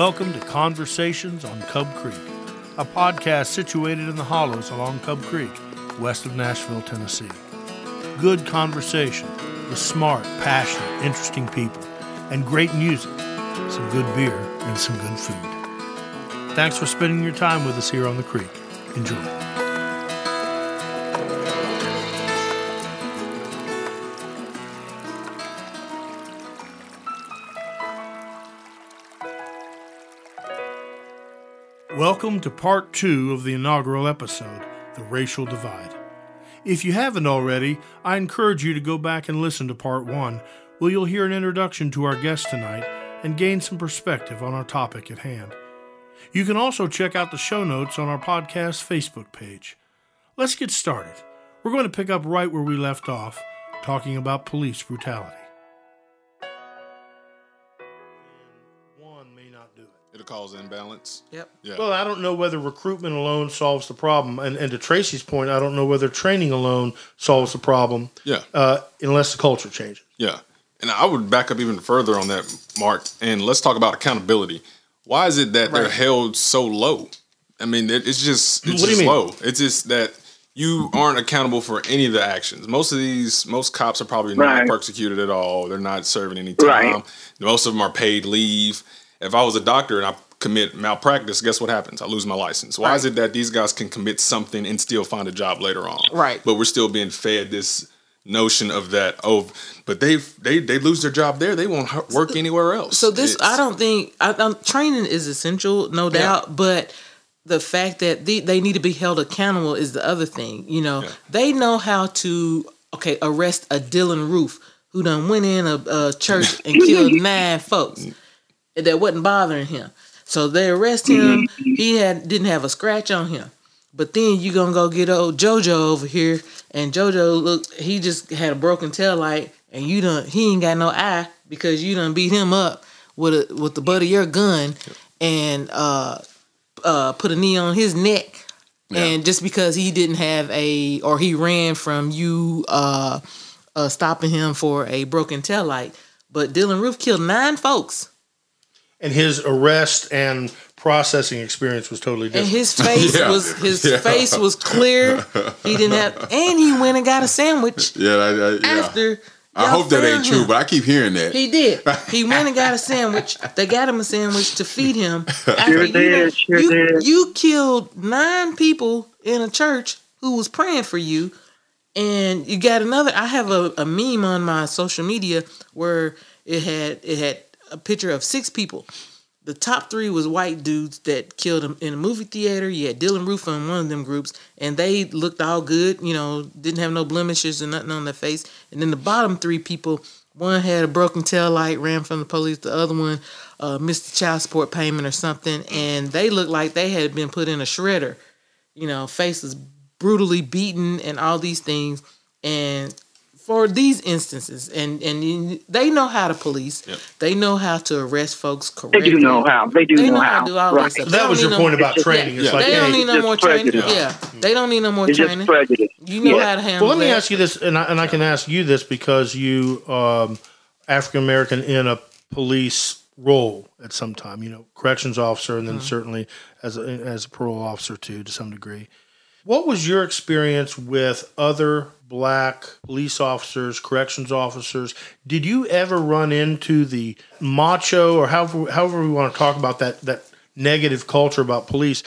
Welcome to Conversations on Cub Creek, a podcast situated in the hollows along Cub Creek, west of Nashville, Tennessee. Good conversation with smart, passionate, interesting people, and great music, some good beer, and some good food. Thanks for spending your time with us here on the creek. Enjoy. Welcome to part two of the inaugural episode, The Racial Divide. If you haven't already, I encourage you to go back and listen to part one, where you'll hear an introduction to our guest tonight and gain some perspective on our topic at hand. You can also check out the show notes on our podcast Facebook page. Let's get started. We're going to pick up right where we left off, talking about police brutality. It'll cause imbalance. Yep. Yeah. Well, I don't know whether recruitment alone solves the problem, and, and to Tracy's point, I don't know whether training alone solves the problem. Yeah. Uh, unless the culture changes. yeah. And I would back up even further on that, Mark. And let's talk about accountability. Why is it that they're held so low? I mean, it, it's just it's What just low. It's just that you aren't accountable for any of the actions. Most of these, most cops are probably Right. not persecuted at all. They're not serving any time. Right. Most of them are paid leave. If I was a doctor and I commit malpractice, guess what happens? I lose my license. Why is it that these guys can commit something and still find a job later on? Right. But we're still being fed this notion of that. Oh, but they they they lose their job there. They won't work anywhere else. So this, It's- I don't think I, i training is essential, no doubt, but the fact that they, they need to be held accountable is the other thing. You know, Yeah. they know how to okay arrest a Dylann Roof who done went in a, a church and killed nine folks that wasn't bothering him. So they arrest him. He had didn't have a scratch on him. But then you gonna go get old JoJo over here, and JoJo look, he just had a broken tail light, and you done he ain't got no eye because you done beat him up with a with the butt of your gun, and uh uh put a knee on his neck, and just because he didn't have a or he ran from you uh uh stopping him for a broken tail light, but Dylann Roof killed nine folks. And his arrest and processing experience was totally and different. his face Yeah. was his Yeah. face was clear. He didn't have, and he went and got a sandwich Yeah, I, I, yeah. after. I hope that ain't found true, him. but I keep hearing that. he did. He went and got a sandwich. They got him a sandwich to feed him. After Sure you, did, sure you, did. you killed nine people in a church who was praying for you, and you got another. I have a, a meme on my social media where it had it had a picture of six people. The top three was white dudes that killed him in a movie theater. You had Dylann Roof on one of them groups, and they looked all good. You know, didn't have no blemishes or nothing on their face. And then the bottom three people, one had a broken tail light, ran from the police. The other one uh, missed the child support payment or something, and they looked like they had been put in a shredder. You know, faces brutally beaten and all these things. And for these instances, and and you- they know how to police. They know how to arrest folks correctly. They do know how. They do They know, know how how. to do all right. that stuff. that was They your don't point need about no- training. It's Yeah. like, They don't hey, need no more just training. prejudice. Yeah, they don't need no more It's just training. prejudice. You know Yeah. how to handle. well, let me that. ask you this, and I, and I can ask you this because you um, African American in a police role at some time. You know, corrections officer, and then Mm-hmm. certainly as a, as a parole officer too, to some degree. What was your experience with other black police officers, corrections officers? Did you ever run into the macho or however however we want to talk about that that negative culture about police?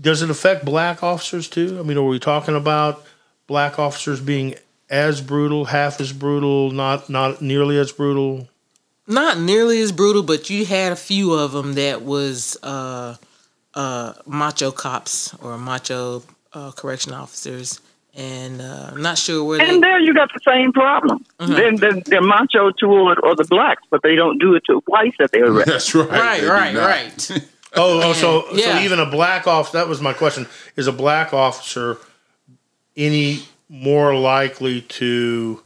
Does it affect black officers too? I mean, are we talking about black officers being as brutal, half as brutal, not not nearly as brutal? not nearly as brutal, but you had a few of them that was uh, uh, macho cops or macho uh, correction officers, and uh, I'm not sure where they. And there you got the same problem. Mm-hmm. Then they're, they're macho toward or the blacks, but they don't do it to whites that they arrest. That's right. Right, They right, right. Oh, oh so Yeah. so even a black officer. That was my question. Is a black officer any more likely to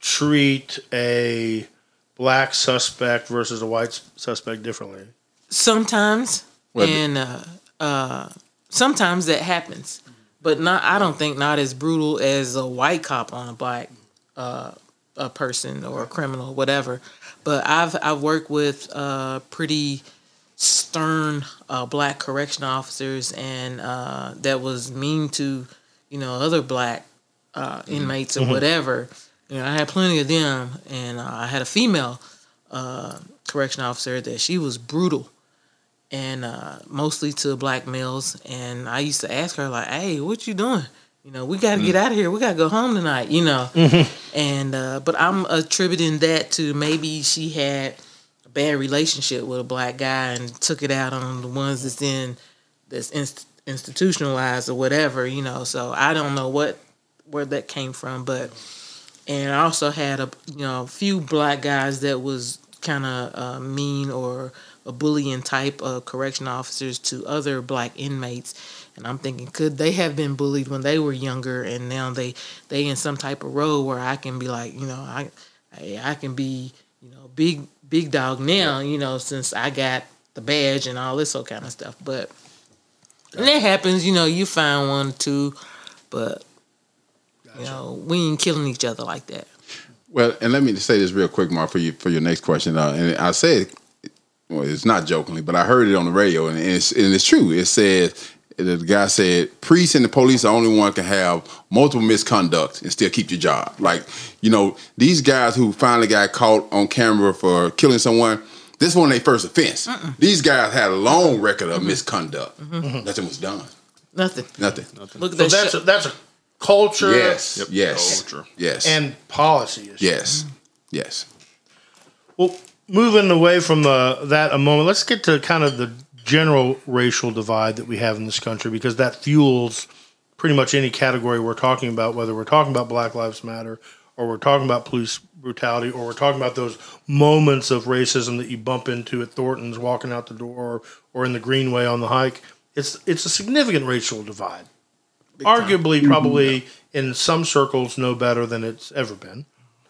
treat a black suspect versus a white suspect differently? Sometimes, Well, and uh, uh, sometimes that happens, but not. I don't think not as brutal as a white cop on a black uh, a person or a criminal, whatever. But I've I've worked with uh, pretty stern uh, black correction officers and uh, that was mean to you know other black uh, inmates or whatever. You know, I had plenty of them, and uh, I had a female uh, correction officer that she was brutal and uh, mostly to black males. And I used to ask her like, "Hey, what you doing? You know, we got to get out of here. We got to go home tonight." You know, and uh, but I'm attributing that to maybe she had a bad relationship with a black guy and took it out on the ones that's in that's inst- institutionalized or whatever. You know, so I don't know what where that came from, but and I also had a you know a few black guys that was kind of uh, mean or bullying type of correction officers to other black inmates. And i'm thinking could they have been bullied when they were younger? And now they they in some type of role where i can be like you know i i, I can be you know big big dog now you know since i got the badge and all this kind of stuff. But and that happens you know you find one or two but you know we ain't killing each other like that. Well, and let me say this real quick, Mark, for you for your next question. Uh, and I said, well, it's not jokingly, but I heard it on the radio, and it's and it's true. It said the guy said priests and the police are the only one can have multiple misconduct and still keep your job. Like you know these guys who finally got caught on camera for killing someone. This wasn't their first offense. These guys had a long record of mm-hmm. misconduct. Mm-hmm. Mm-hmm. Nothing was done. nothing Nothing. look at So that's shit. a, that's a culture Yes. Yes. Culture. Yes. and policy issue. yes. Yes. Well, moving away from the, that a moment, let's get to kind of the general racial divide that we have in this country because that fuels pretty much any category we're talking about, whether we're talking about Black Lives Matter or we're talking about police brutality or we're talking about those moments of racism that you bump into at Thornton's walking out the door or in the Greenway on the hike. It's it's a significant racial divide. Arguably, mm-hmm. probably in some circles, no better than it's ever been.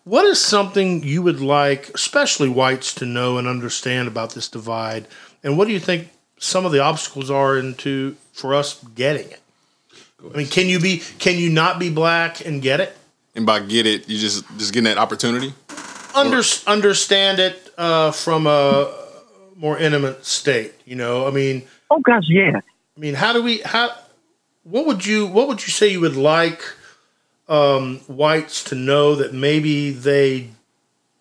What is something you would like, especially whites, to know and understand about this divide? And what do you think some of the obstacles are into for us getting it? I mean, can you be can you not be black and get it? And by get it, you just just getting that opportunity. Under, understand it uh, from a more intimate state. You know, I mean, Oh gosh, yeah. I mean, how do we how? What would you What would you say you would like um, whites to know that maybe they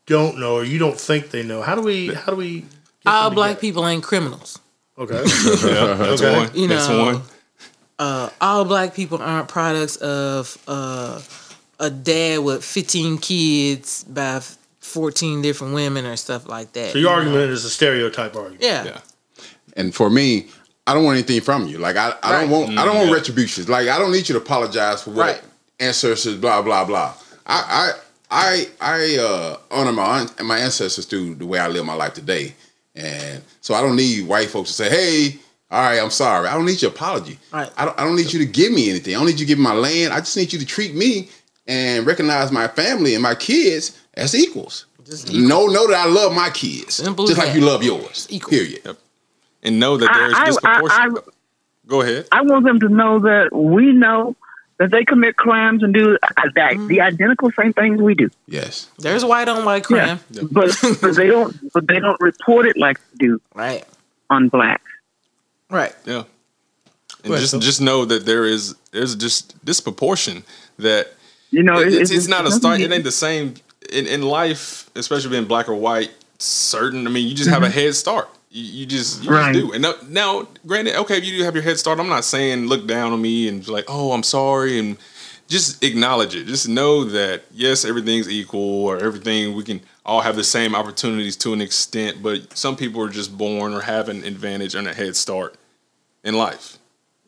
don't know or you don't think they know? How do we How do we? get all black get it? people ain't criminals Okay. Yeah, that's Okay. one. You that's know, one. uh, all black people aren't products of uh, a dad with 15 kids by 14 different women or stuff like that. so your argument is a stereotype argument. yeah. Yeah. And for me, I don't want anything from you. Like I, I Right. don't want I don't want yeah. retributions. Like I don't need you to apologize for what Right. Ancestors blah blah blah. I I I I uh, honor my my ancestors through the way I live my life today, and so I don't need white folks to say, "Hey, all right, I'm sorry." I don't need your apology. Right. I don't I don't need you to give me anything. I don't need you to give me my land. I just need you to treat me and recognize my family and my kids as equals. Just Know know that I love my kids Simple just like that. you love yours. Equal. Period. And know that I- there's I- disproportion. I- Go ahead. I want them to know that we know that they commit crimes and do uh, that, the identical same things we do. Yes. There's white on white crime. But, but they don't. But they don't report it like they do Right. on black. Right. Yeah. And Go just Phil. just know that there is there's just disproportion that You know, it- it- it's, it's not a start. It ain't the same in, in life, especially being black or white. Certain, I mean, you just have a head start. You, you just you Right. just do. And now, now, granted, okay, if you do have your head start, I'm not saying look down on me and be like, oh, I'm sorry, and just acknowledge it. Just know that yes, everything's equal, or everything we can all have the same opportunities to an extent. But some people are just born or have an advantage and a head start in life.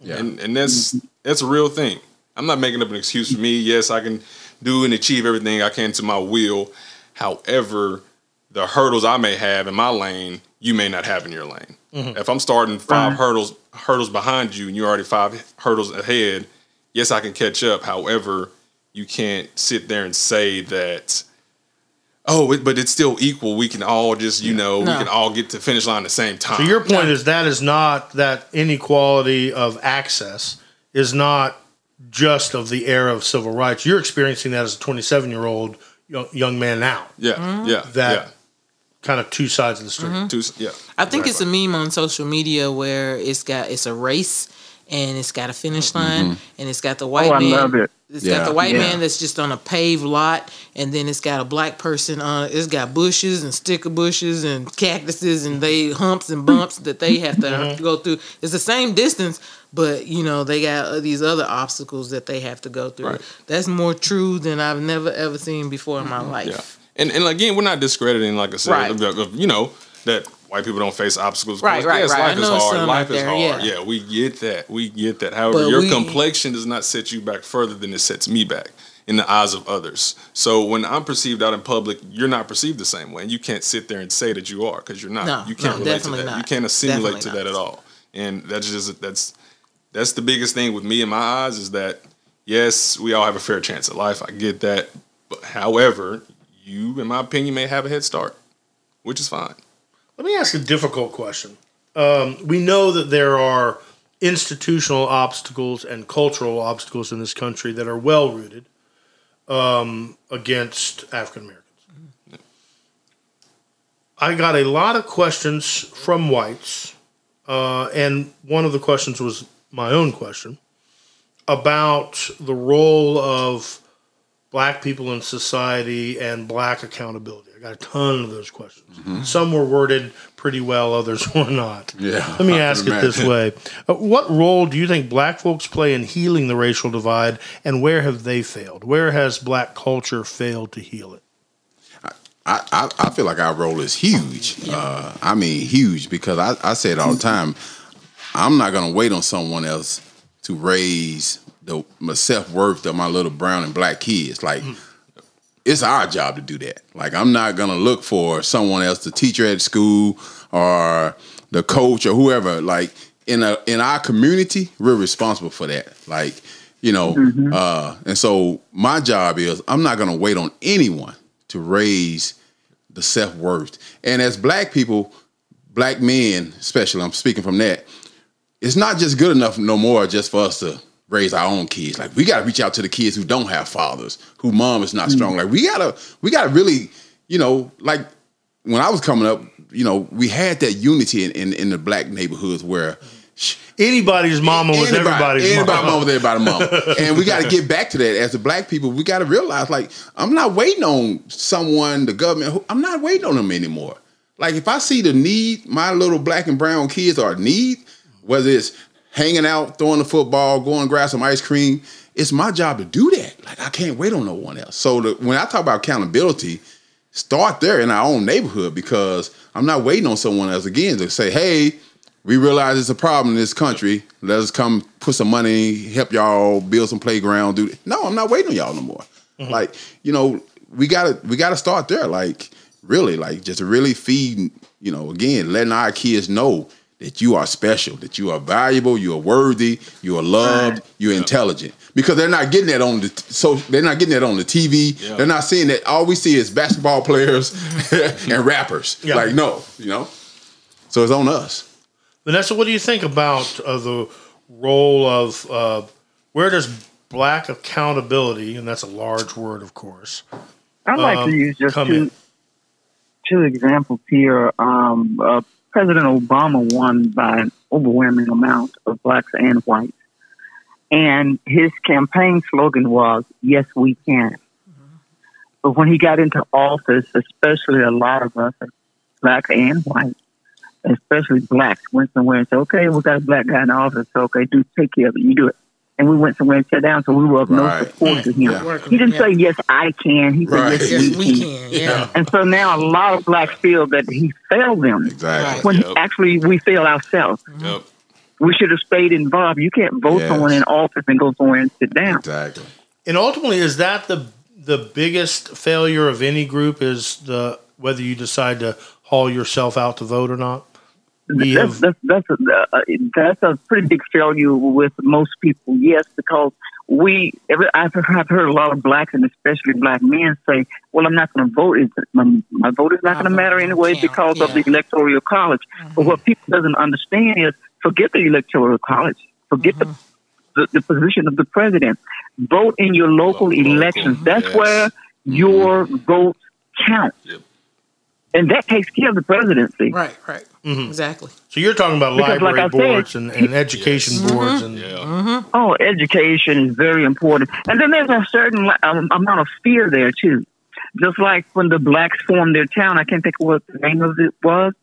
Yeah. And and that's that's a real thing. I'm not making up an excuse for me. Yes, I can do and achieve everything I can to my will. However, the hurdles I may have in my lane, you may not have in your lane. Mm-hmm. If I'm starting five Right. hurdles hurdles behind you and you're already five hurdles ahead, yes, I can catch up. However, you can't sit there and say that oh, it, but it's still equal. We can all just, you know, No. we can all get to finish line at the same time. So your point is that is not that inequality of access is not just of the era of civil rights. You're experiencing that as a 27 year old young, young man now. yeah, mm-hmm. yeah, That yeah. Kind of two sides of the street. Mm-hmm. Two, yeah. I think it's a meme on social media where it's got it's a race and it's got a finish line and it's got the white Oh, I man. love it. It's Yeah, got the white yeah. man that's just on a paved lot, and then it's got a black person on. It's got bushes and sticker bushes and cactuses and they humps and bumps that they have to go through. It's the same distance, but you know they got uh, these other obstacles that they have to go through. Right. That's more true than I've never ever seen before in my life. Yeah, and and again, we're not discrediting, like I said, Right. you know that white people don't face obstacles. Right, right, yes, right. Life is hard. Life is there, hard. yeah. Yeah. we get that. We get that. However, But your we- complexion does not set you back further than it sets me back in the eyes of others. So when I'm perceived out in public, you're not perceived the same way, and you can't sit there and say that you are because you're not. No, you can't no, relate to that. not. You can't assimilate Definitely to that at all. And that's just that's that's the biggest thing with me in my eyes is that yes, we all have a fair chance at life. I get that. But however, you, in my opinion, may have a head start, which is fine. Let me ask a difficult question. Um, we know that there are institutional obstacles and cultural obstacles in this country that are well rooted um, against African Americans. I got a lot of questions from whites, uh, and one of the questions was my own question about the role of black people in society and black accountability. I got a ton of those questions. Some were worded pretty well, others were not. Yeah, Let me I ask it this way Uh, What role do you think black folks play in healing the racial divide, and where have they failed? Where has black culture failed to heal it? I, I, I feel like our role is huge. Uh, I mean, huge because I, I say it all the time. I'm not going to wait on someone else to raise the my self worth of my little brown and black kids. Like, it's our job to do that. Like, I'm not going to look for someone else, the teacher at school or the coach or whoever. Like, in a in our community, we're responsible for that. Like, you know, uh, and so my job is I'm not going to wait on anyone to raise the self worth. And as black people, black men, especially, I'm speaking from that, it's not just good enough no more just for us to raise our own kids. Like we gotta reach out to the kids who don't have fathers, who mom is not mm. strong. Like we gotta, we gotta really, you know, like when I was coming up, you know, we had that unity in, in, in the black neighborhoods where Anybody's mama was Anybody- everybody's anybody mama. mama was everybody's mama. and we got to get back to that as the black people. We got to realize, like, I'm not waiting on someone, the government. who- I'm not waiting on them anymore. Like, if I see the need, my little black and brown kids are need, whether it's hanging out, throwing the football, going grab some ice cream. It's my job to do that. Like, I can't wait on no one else. So the, when I talk about accountability, start there in our own neighborhood because I'm not waiting on someone else again to say, hey, we realize it's a problem in this country. Let us come put some money, help y'all build some playground. Do no, I'm not waiting on y'all no more. Mm-hmm. Like you know, we gotta we gotta start there. Like really, like just really feed. You know, again, letting our kids know that you are special, that you are valuable, you are worthy, you are loved, you're intelligent. Because they're not getting that on the t- so they're not getting that on the TV. Yeah. They're not seeing that. All we see is basketball players and rappers. Yeah. Like no, you know. So it's on us. Vanessa, what do you think about uh, the role of uh, where does black accountability, and that's a large word, of course, I'd like Um, to use just two in. two examples here. Um, uh, President Obama won by an overwhelming amount of blacks and whites, and his campaign slogan was "Yes, we can." But when he got into office, especially a lot of us, black and white, especially blacks, went somewhere and said, "Okay, we got a black guy in office. So okay, do take care of it. You do it." And we went somewhere and sat down, so we were of no Right. support to him. Yeah. He didn't Yeah. say, "Yes, I can." He said, Right. "Yes, Yes, we we can." can. Yeah. And so now a lot of blacks feel that he failed them Exactly. when Yep. actually we fail ourselves. Yep. We should have stayed involved. You can't vote Yes. someone in office and go somewhere and sit down. Exactly. and ultimately, is that the the biggest failure of any group? Is the whether you decide to haul yourself out to vote or not? We That's, have that's, that's, a, uh, that's a pretty big failure with most people, yes, because we, every, I've, I've heard a lot of blacks and especially black men say, well, I'm not going to vote. It's, my, my vote is not going to matter anyway count, because of the electoral college. But what mm-hmm. people doesn't understand is forget the electoral college. Forget the, mm-hmm. the, the position of the president. Vote in your local Local, elections. That's yes. where your mm-hmm. vote counts. Yep. And that takes care of the presidency. Right, right. Mm-hmm. Exactly. So you're talking about Because, like library I said- boards and, and education mm-hmm. boards and Yeah. Mm-hmm. Oh, education is very important, and then there's a certain um, amount of fear there too. Just like when the blacks formed their town, I can't think of what the name of it was,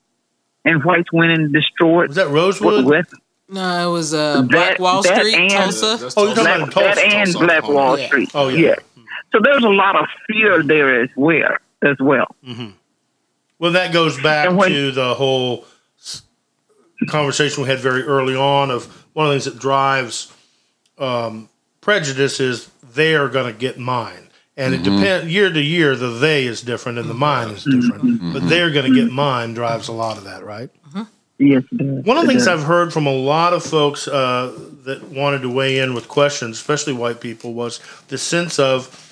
and whites went and destroyed was that what Rosewood? West No, it was uh, That- Black Wall that Street, and- Tulsa. That's Oh, you're talking Tulsa. about Black, that and Tulsa, Black Oklahoma. Wall Yeah. Street. Oh, yeah. yeah. So there's a lot of fear there as well. As well. Well, that goes back when- to the whole conversation we had very early on of one of the things that drives um, prejudice is they are going to get mine. And it mm-hmm. depends year to year. The they is different and the mine is different, mm-hmm. but mm-hmm. they're going to get mine drives a lot of that, right? Yes, it does. One of the things. I've heard from a lot of folks uh, that wanted to weigh in with questions, especially white people, was the sense of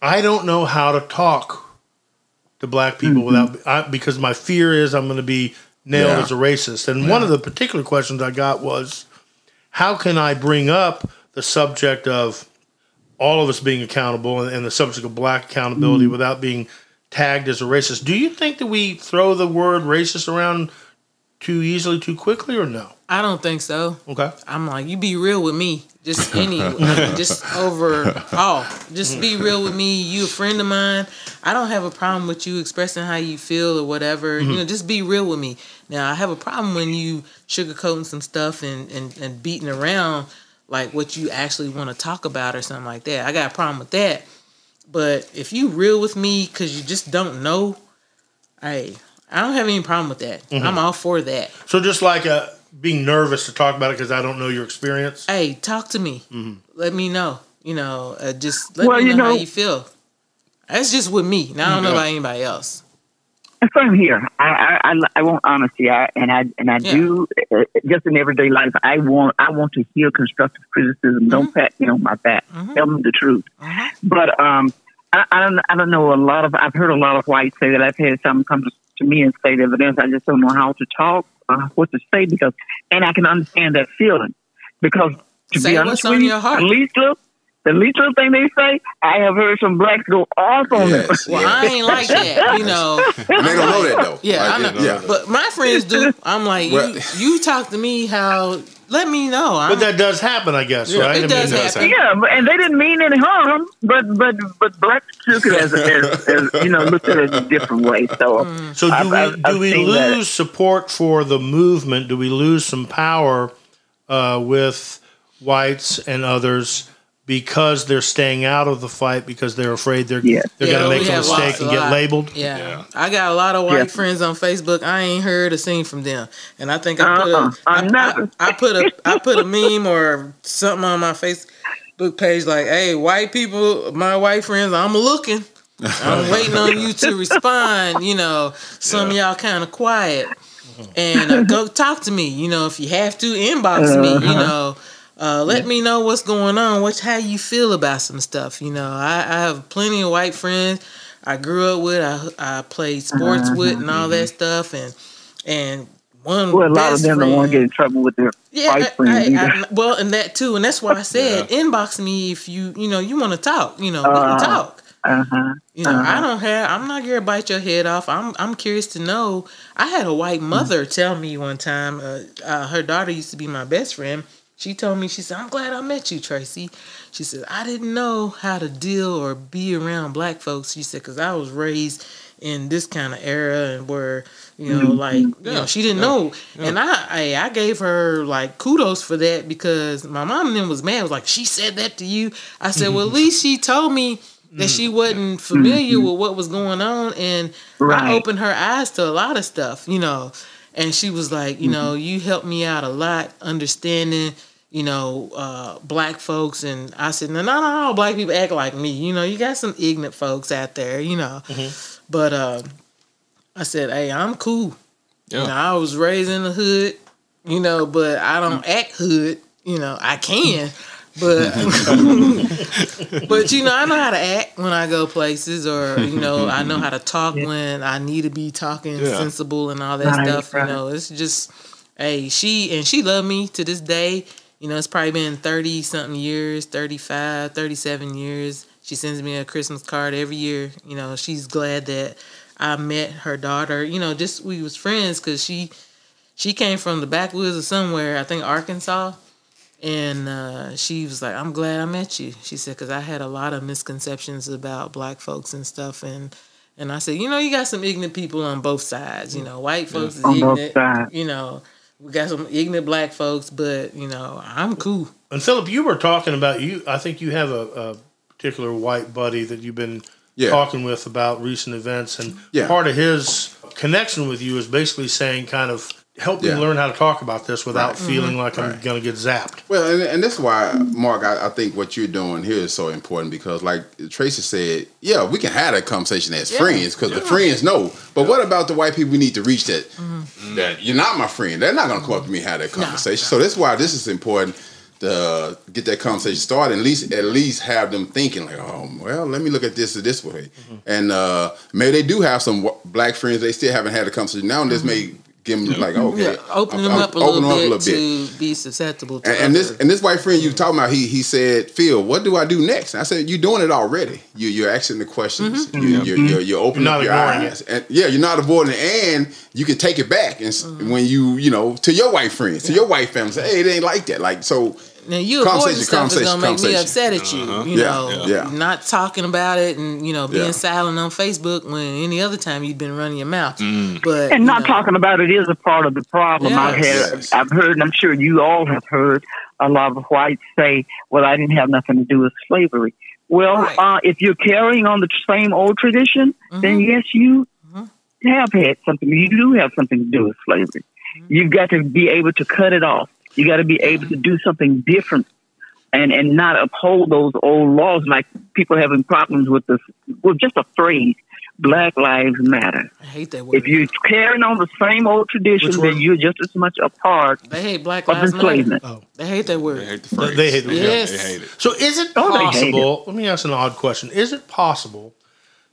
I don't know how to talk to black people mm-hmm. without I, because my fear is I'm going to be nailed Yeah. as a racist. And one of the particular questions I got was, how can I bring up the subject of all of us being accountable and, and the subject of black accountability mm-hmm. without being tagged as a racist? Do you think that we throw the word racist around too easily, too quickly, or no? I don't think so. Okay. I'm like, you be real with me. Just any, just over. overall. Just be real with me. You a friend of mine. I don't have a problem with you expressing how you feel or whatever. You know, just be real with me. Now, I have a problem when you sugarcoating some stuff and, and, and beating around like what you actually want to talk about or something like that. I got a problem with that. But if you real with me because you just don't know, hey, I don't have any problem with that. I'm all for that. So just like uh, being nervous to talk about it because I don't know your experience. hey, talk to me. Mm-hmm. Let me know. You know, uh, just let Well, me know, you know- how you feel. That's just with me. Now I don't know Yeah. about anybody else. Same here. I, I, I, I want honesty. I, and I, and I Yeah. do uh, just in everyday life. I want, I want to hear constructive criticism. Mm-hmm. Don't pat me on my back. Tell me the truth. But um, I, I don't, I don't know a lot of. I've heard a lot of whites say that. I've had some come to, to me and state evidence. I just don't know how to talk, uh, what to say because, and I can understand that feeling because to Say be honest with you, your heart. the least little, the least little thing they say, I have heard some blacks go off on them. Well, yeah. I ain't like that. You know. And they don't know that though. Yeah, Like, I know. Yeah. But my friends do. I'm like, Well- you, you talk to me how. Let me know. I'm, But that does happen, I guess, right? it I does mean, does happen. Yeah, but, and they didn't mean any harm, but but but blacks took it as, as, as you know looked at it a different way. So Mm. So do I've- we I've- do I've we seen that. lose support for the movement? Do we lose some power uh, with whites and others because they're staying out of the fight because they're afraid they're Yes. they're Yeah, going to make a mistake and a get labeled? Yeah. Yeah. I got a lot of white Yeah. friends on Facebook. I ain't heard a seen from them, and I think I put Uh-uh. a, I, I'm not- I, I put a I put a meme or something on my Facebook page like, "Hey, white people, my white friends, I'm looking. I'm waiting on you to respond. You know, some of y'all kind of quiet, and uh, go talk to me. You know, if you have to, inbox me. You know." Uh, let me know what's going on. What how you feel about some stuff. You know, I, I have plenty of white friends I grew up with. I I played sports with and all that stuff. And and one well, a lot of them don't want to get in trouble with their yeah, white friends I- either. I- well, and that too, and that's why I said inbox me if you you know you want to talk. You know, we can Uh, talk. uh-huh. You know, I Uh-huh. don't have. I'm not gonna bite your head off. I'm. I'm curious to know. I had a white mother tell me one time. Uh, uh, her daughter used to be my best friend. She told me. She said, "I'm glad I met you, Tracy." She said, "I didn't know how to deal or be around black folks." She said, "Cause I was raised in this kind of era and where you know, mm-hmm. like you know, she didn't yeah, know." And I, I, I gave her like kudos for that because my mom and them was mad. Was like, "She said that to you." I said, "Well, at mm-hmm. least she told me." that she mm-hmm. wasn't familiar with what was going on and I opened her eyes to a lot of stuff, you know. And she was like, you know, you helped me out a lot understanding, you know, uh, black folks. And I said, no, no, no, all black people act like me. You know, you got some ignorant folks out there, you know. But uh, I said, hey, I'm cool. Yeah. You know, I was raised in the hood, you know, but I don't act hood. You know, I can, but but you know, I know how to act when I go places, or you know, I know how to talk when I need to be talking Yeah. sensible and all that Right, stuff. right. You know, it's just, hey, she and she loved me to this day. You know, it's probably been 30 something years, 35, 37 years. She sends me a Christmas card every year. You know, she's glad that I met her daughter. You know, just we was friends because she she came from the backwoods of somewhere. I think Arkansas. And uh, she was like, "I'm glad I met you." She said, "Cause I had a lot of misconceptions about black folks and stuff." And and I said, "You know, you got some ignorant people on both sides. You know, white folks is On ignorant. You know, we got some ignorant black folks, but you know, I'm cool." And Philip, you were talking about you. I think you have a, a particular white buddy that you've been Yeah. talking with about recent events, and Yeah. part of his connection with you is basically saying, kind of, help me learn how to talk about this without Right. feeling mm-hmm. like I'm going to get zapped. Well, and, and that's why, Mark, I, I think what you're doing here is so important because, like Tracy said, yeah, we can have that conversation as friends because the friends know. But what about the white people we need to reach that mm-hmm. that you're not my friend? They're not going to come up to me and have that conversation. So that's why this is important to get that conversation started. At least, at least have them thinking like, oh, well, let me look at this this way. Mm-hmm. And uh, maybe they do have some wh- black friends. They still haven't had a conversation. Now this may give them like, okay, Yeah, open I'm- them I'm up a open little, them bit up a little to be susceptible to and, and this and this white friend you talking about, he he said, Phil, what do I do next? And I said, you're doing it already. You you're asking the questions. Mm-hmm. You, you're, you're you're opening You're up your ignoring eyes. And yeah, you're not avoiding it, and you can take it back. And Mm-hmm. when you you know to your white friends, to your white family, say, hey, it ain't like that. Like so, Now you avoiding Conversation, stuff is gonna make me upset at you. You Yeah, know, yeah. not talking about it and you know being Yeah. silent on Facebook when any other time you've been running your mouth. Mm. But And not know, talking about it is a part of the problem. I've had, Yes. I've heard, and I'm sure you all have heard a lot of whites say, "Well, I didn't have nothing to do with slavery." Well, Right. uh, if you're carrying on the same old tradition, then Mm-hmm. yes, you have had something. You do have something to do with slavery. Mm-hmm. You've got to be able to cut it off. You got to be able to do something different. And, and not uphold those old laws like people having problems with this with just a phrase Black Lives Matter. I hate that word. If you're carrying on the same old tradition, Which then you're just as much a part they hate Black of Lives Matter. enslavement. Oh. They hate that word. They hate the phrase. They hate the- Yes. They hate it. So, is it Oh, they hate possible? Let me ask an odd question. Is it possible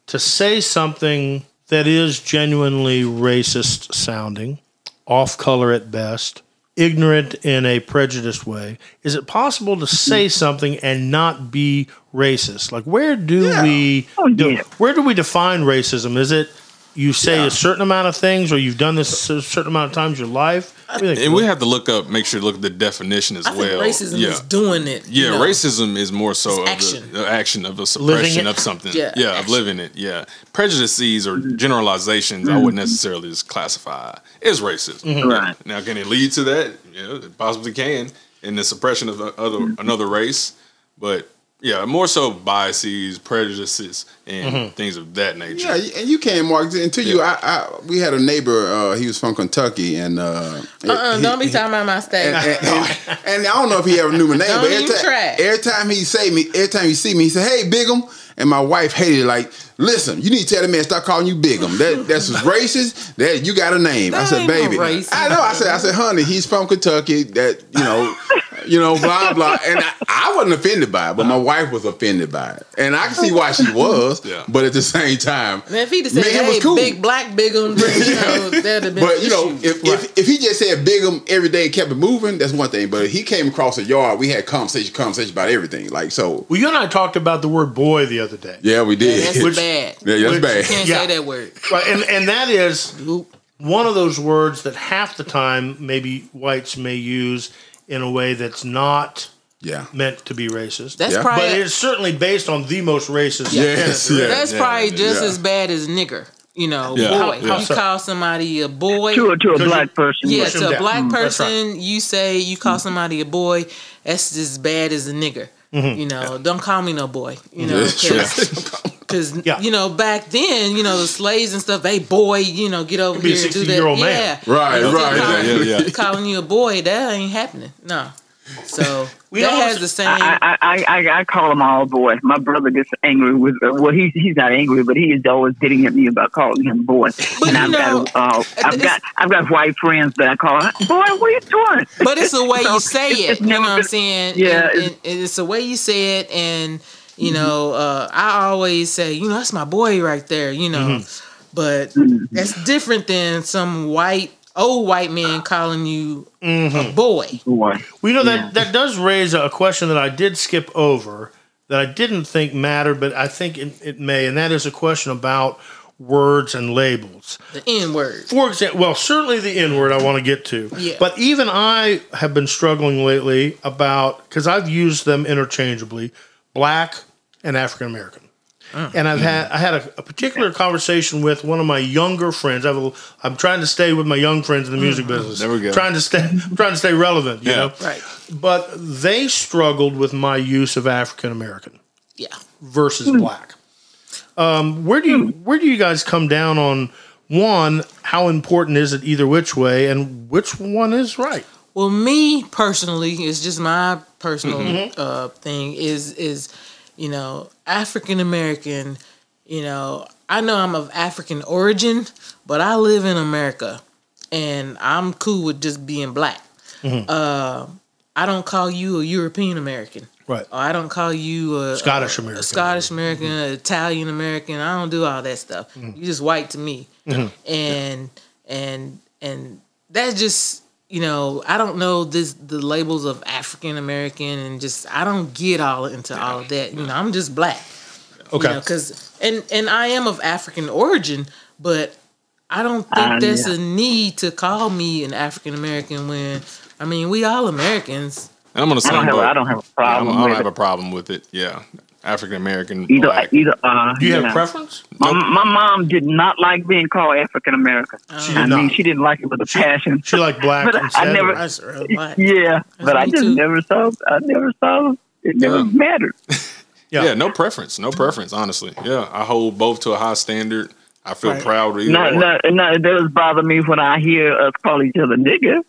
to say something that is genuinely racist sounding, off color at best, ignorant in a prejudiced way? Is it possible to say mm-hmm. something and not be racist? Like, where do we Oh, do- where do we define racism? Is it you say Yeah. a certain amount of things, or you've done this a certain amount of times in your life? What do you think, And we have to look up, make sure to look at the definition as I think well. racism yeah. is doing it. you Yeah, know. racism is more so It's of action. The, the action of a suppression of something. Yeah, Yeah, of action. living it. Yeah, prejudices or generalizations, I wouldn't necessarily just classify as racism. Mm-hmm. Right. Now, can it lead to that? Yeah, it possibly can in the suppression of the other another race, but yeah, more so biases, prejudices, and things of that nature. yeah, and you can't Mark. Until you, I, I, we had a neighbor. Uh, he was from Kentucky, and uh, Uh-uh, he- don't be he- talking about my state. and, and, and I don't know if he ever knew my name, Don't but every even time, every time he say me, every time he see me, he say, "Hey, Bigum," and my wife hated it. Like, listen, you need to tell the man stop calling you Bigum. That that's racist. That you got a name. I said, ain't no baby. I know. I said, I said, honey, he's from Kentucky. That you know, you know, blah blah. And I, I wasn't offended by it, but my wife was offended by it, and I can see why she was. Yeah. But at the same time, Man, if he'd have said, Man, "Hey, was cool. big black big on," you know, that'd have been. But you know, issue. if, if if he just said Bigum every day and kept it moving, that's one thing. But if he came across a yard, we had conversation, conversation about everything. Like so, Well, you and I talked about the word "boy" the other day. yeah, we Yeah, did. that's Which- bad. yeah, that's which- bad. Can't Yeah. say that word. Right, and and that is one of those words that half the time maybe whites may use in a way that's not Yeah, meant to be racist. That's Yeah. probably but it is certainly based on the most racist. Yes, yeah. that's Yeah, probably just yeah. as bad as nigger. You know, Yeah. boy. How- you call somebody a boy. To a, to a black person. Yeah, to them a down. black Mm, that's person, you say you call somebody a boy. That's as bad as a nigger. Mm-hmm. You know, don't call me no boy. You know, That's true. because Yeah. you know back then, you know the slaves and stuff. Hey, boy, you know, get over be a here and do that. 60-year-old yeah, man. Right, And right, Calling, yeah, yeah, yeah. calling you a boy, that ain't happening. No. So We that always- has the same. I, I, I, I, I call him all boy. My brother gets angry with, uh, well, he's he's not angry, but he is always getting at me about calling him boy. But and you I've know, got, uh, I've got, I've got white friends that I call, boy, what are you doing? But it's the way So you say it. it's You know never what I'm saying? Yeah, And, it's- and it's the way you say it. And, you mm-hmm. know, uh, I always say, you know, that's my boy right there, you know. Mm-hmm. But mm-hmm. that's different than some white, old white man calling you a boy. Boy. Well, you know Yeah. that that does raise a question that I did skip over that I didn't think mattered, but I think it, it may, and that is a question about words and labels. The N word. For example, well, certainly the N word I want to get to. Yeah. But even I have been struggling lately about because I've used them interchangeably, black and African American. Mm. And I've had I had a, a particular conversation with one of my younger friends. I have a, I'm trying to stay with my young friends in the music business. There we go. Trying to stay trying to stay relevant. You Yeah. know. Right. But they struggled with my use of African American Yeah. versus black. Um, where do you where do you guys come down on one? How important is it either which way, and which one is right? Well, me personally, it's just my personal Mm-hmm. uh, thing. Is is you know African American. You know, I know I'm of African origin, but I live in America, and I'm cool with just being black. Mm-hmm. Uh, I don't call you a European American. Right. Or I don't call you a Scottish American. Scottish American, Italian American. I don't do all that stuff. You're just white to me, and and and that's just you know I don't know this the labels of African American and just I don't get all into all of that. You know I'm just black. Okay. Because and and I am of African origin, but I don't think Um, there's yeah. a need to call me an African American when I mean we all Americans. And I'm on the I don't have. boat. I don't have a I don't, problem I don't have it. a problem with it. Yeah, African American. Either, black. either. Uh, Do you have know. a preference? My, my mom did not like being called African American. She I did mean, not. she didn't like it with a passion. She liked black But I instead. never- or- That's real black. Yeah, but I just too. never saw. I never saw. It never Yeah. mattered. Yeah. yeah. no preference, no preference. Honestly, yeah, I hold both to a high standard. I feel Right. proud of either No, no, no. It does bother me when I hear us call each other nigga.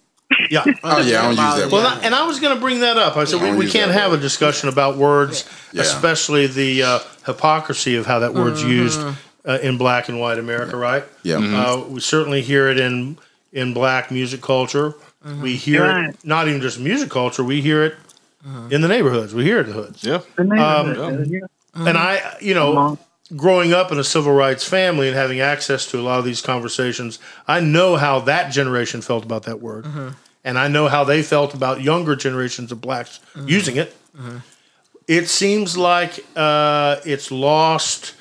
Yeah. Oh yeah, I don't use that. Well, word. And I was going to bring that up. I said Yeah, we, don't we can't that have a discussion about words, Yeah. especially the uh, hypocrisy of how that word's used uh, in black and white America, right? Yeah. Mhm. Uh, we certainly hear it in in black music culture. We hear Right. it not even just music culture. We hear it in the neighborhoods. We hear it in the hoods. Yeah, The Um, yeah. And I, you know, Come on. Growing up in a civil rights family and having access to a lot of these conversations, I know how that generation felt about that word. Mm-hmm. And I know how they felt about younger generations of blacks mm-hmm. using it. Mm-hmm. It seems like uh, it's lost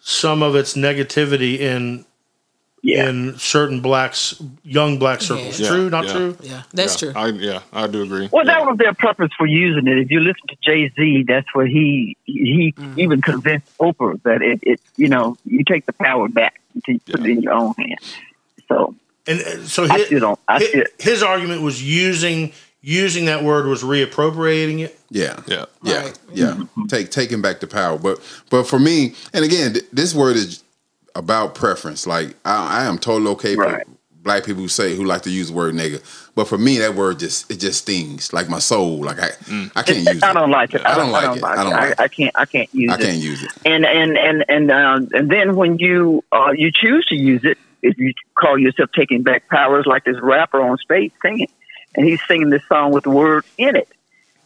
some of its negativity in Yeah. in certain blacks, young black circles. Yeah. True, not Yeah. true. Yeah, that's yeah. true. I, yeah, I do agree. Well, yeah. that was their purpose for using it. If you listen to Jay Z, that's what he he even convinced Oprah that it, it you know you take the power back to put it in your own hands. So And uh, so I his, still don't. I his, his argument was using using that word was reappropriating it. Yeah, Yeah. yeah, Right. yeah. Take taking back the power, but but for me, and again, th- this word is about preference. Like I, I am totally okay for Right. black people who say who like to use the word nigga, but for me, that word just it just stings like my soul. Like I I can't use I it. don't like it. I don't like it. I don't like I, I can't. I can't use it. I can't use it. and and and and uh, and then when you uh, you choose to use it, if you call yourself taking back powers, like this rapper on stage singing, and he's singing this song with the word in it,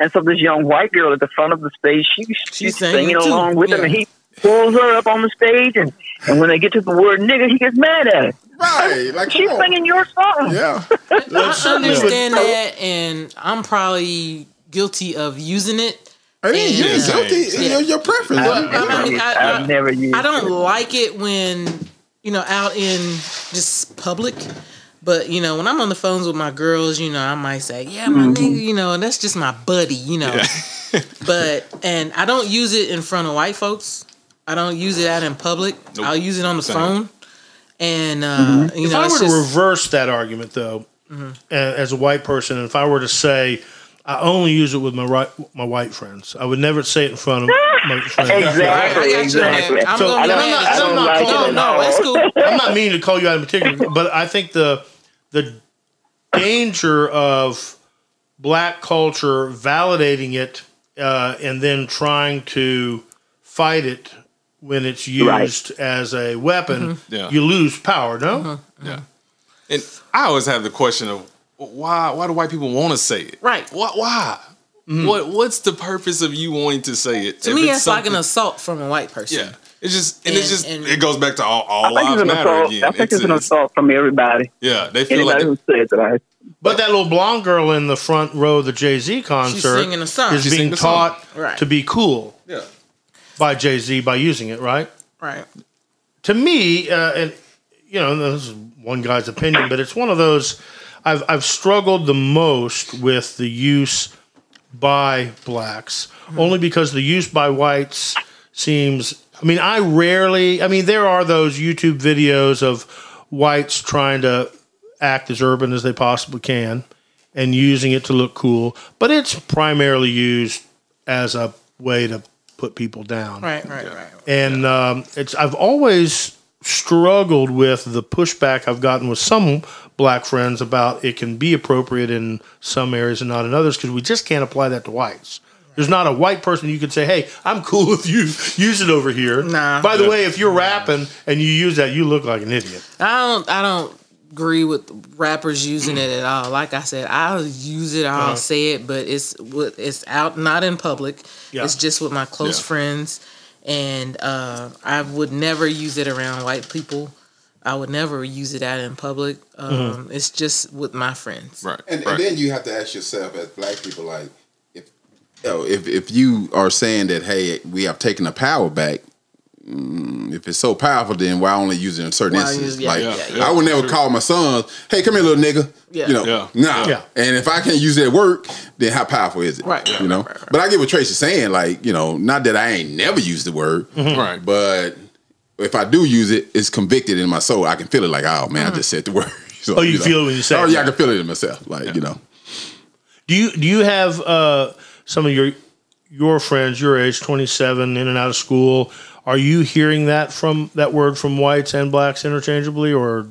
and so this young white girl at the front of the stage, she, she's, singing singing, along with him, and he pulls her up on the stage, and and when they get to the word nigga, he gets mad at her. Right, like She's come on. singing your song. Yeah, I certainly would- understand that, and I'm probably guilty of using it. I mean, you're Yeah. guilty. Yeah. Your, your preference. I've, Well, never, I mean, used- I- I- I've never used. I don't it. like it when you know out in just public. But you know, when I'm on the phones with my girls, you know, I might say, "Yeah, my mm-hmm. nigga," you know, and that's just my buddy, you know. but and I don't use it in front of white folks. I don't use it out in public. Nope. I'll use it on the Same. phone. And uh, you if I it's were to reverse that argument, though, Mm-hmm. as a white person, if I were to say I only use it with my right, my white friends, I would never say it in front of my friends. Exactly. I got you, man. exactly. I'm So, I be don't- I at don't you. like no, it at no, it's cool. I'm not meaning to call you out in particular, but I think the the danger of black culture validating it uh, and then trying to fight it when it's used as a weapon, Mm-hmm. Yeah. you lose power. No, mm-hmm. Mm-hmm. Yeah. And I always have the question of why why do white people want to say it? Right. Why why? Mm-hmm. What what's the purpose of you wanting to say it? To If me, it's it's like an assault from a white person. Yeah. It's just and, it's just and- it goes back to all, all I think lives it's an matter assault. again. I think it's, an it's- assault from everybody. Yeah, they feel Anybody like who says that I but that little blonde girl in the front row of the Jay Z concert singing a song. is She's being singing a song. taught Right. to be cool yeah. By Jay Z by using it. Right? Right. to me, uh, and you know, this is one guy's opinion, but it's one of those I've I've struggled the most with the use by blacks, only because the use by whites seems. I mean, I rarely. I mean, there are those YouTube videos of whites trying to act as urban as they possibly can and using it to look cool, but it's primarily used as a way to put people down. Right, right, right. And um, it's I've always struggled with the pushback I've gotten with some black friends about it can be appropriate in some areas and not in others because we just can't apply that to whites. There's not a white person you could say, "Hey, I'm cool with you. Use it over here." Nah. By the way, if you're rapping and you use that, you look like an idiot. I don't I don't agree with rappers using it at all. Like I said, I'll use it, I'll Uh-huh. say it, but it's it's out not in public. Yeah. It's just with my close Yeah. friends, and uh, I would never use it around white people. I would never use it out in public. Um, Mm-hmm. It's just with my friends. Right. And, right. and then you have to ask yourself, as black people, like, if you know, if if you are saying that, hey, we have taken the power back. Mm, If it's so powerful, then why only use it in certain Why instances? use- yeah, like, yeah, yeah. I would never call my sons, "Hey, come here, little nigga." Yeah. You know, Yeah. nah. Yeah. And if I can't use it at work, then how powerful is it? Right, yeah, You know. right, right, right. But I get what Tracy's saying. Like, you know, not that I ain't never used the word, Right. but if I do use it, it's convicted in my soul. I can feel it. Like, oh man, I just said the word. So, Oh, you know. feel it when you say Oh yeah, I can feel it in myself. Like, you know. Do you do you have uh, some of your your friends your age, twenty seven, in and out of school? Are you hearing that from that word from whites and blacks interchangeably, or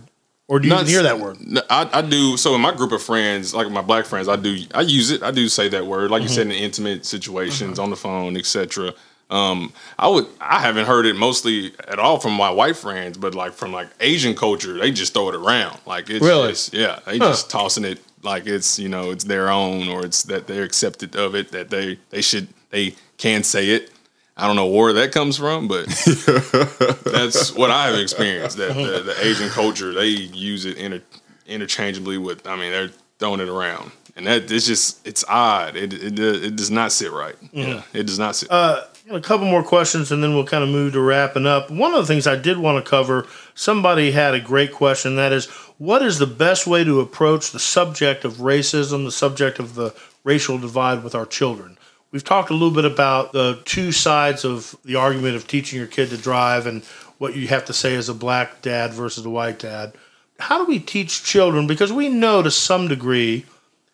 or do you Not- even hear that word? I, I do. So in my group of friends, like my black friends, I do. I use it. I do say that word, like you said, in intimate situations, on the phone, etc. Um, I would. I haven't heard it mostly at all from my white friends, but like from like Asian culture, they just throw it around. Like it's Really? just yeah, they Huh. just tossing it like it's you know it's their own or it's that they're accepted of it that they they should they can say it. I don't know where that comes from, but that's what I have experienced. That the, the Asian culture they use it inter, interchangeably with. I mean, they're throwing it around, and that it's just it's odd. It it, it does not sit right. Yeah, it does not sit. Uh, a couple more questions, and then we'll kind of move to wrapping up. One of the things I did want to cover. Somebody had a great question. That is, what is the best way to approach the subject of racism, the subject of the racial divide with our children? We've talked a little bit about the two sides of the argument of teaching your kid to drive and what you have to say as a black dad versus a white dad. How do we teach children? Because we know to some degree,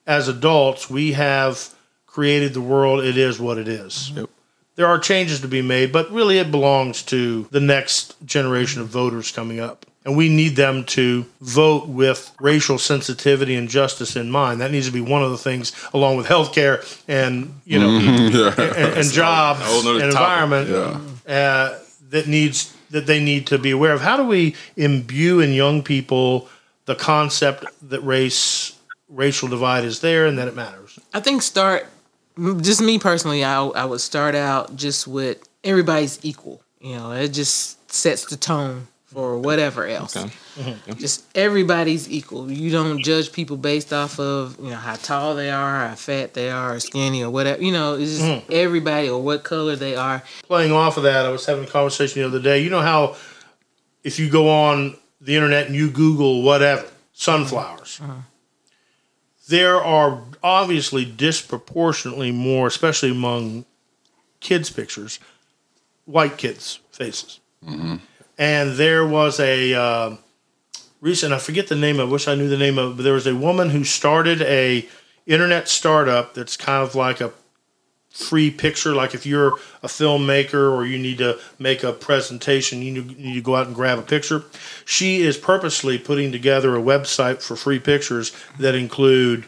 as adults, we have created the world. It is what it is. Yep. There are changes to be made, but really it belongs to the next generation of voters coming up. And we need them to vote with racial sensitivity and justice in mind. That needs to be one of the things, along with healthcare and you know and, and jobs a whole nother and topic. environment uh, that needs that they need to be aware of. How do we imbue in young people the concept that race racial divide is there and that it matters? I think start just me personally. I I would start out just with everybody's equal. You know, it just sets the tone for whatever else. Okay. Mm-hmm. Just everybody's equal. You don't judge people based off of you know how tall they are, how fat they are, or skinny or whatever. You know, it's just mm-hmm. everybody or what color they are. playing off of that, I was having a conversation the other day. You know how if you go on the internet and you Google whatever, sunflowers, mm-hmm. there are obviously disproportionately more, especially among kids' pictures, white kids' faces. And there was a uh, recent, I forget the name of, I wish I knew the name of. But there was a woman who started a internet startup that's kind of like a free picture. Like if you're a filmmaker or you need to make a presentation, you need to go out and grab a picture. She is purposely putting together a website for free pictures that include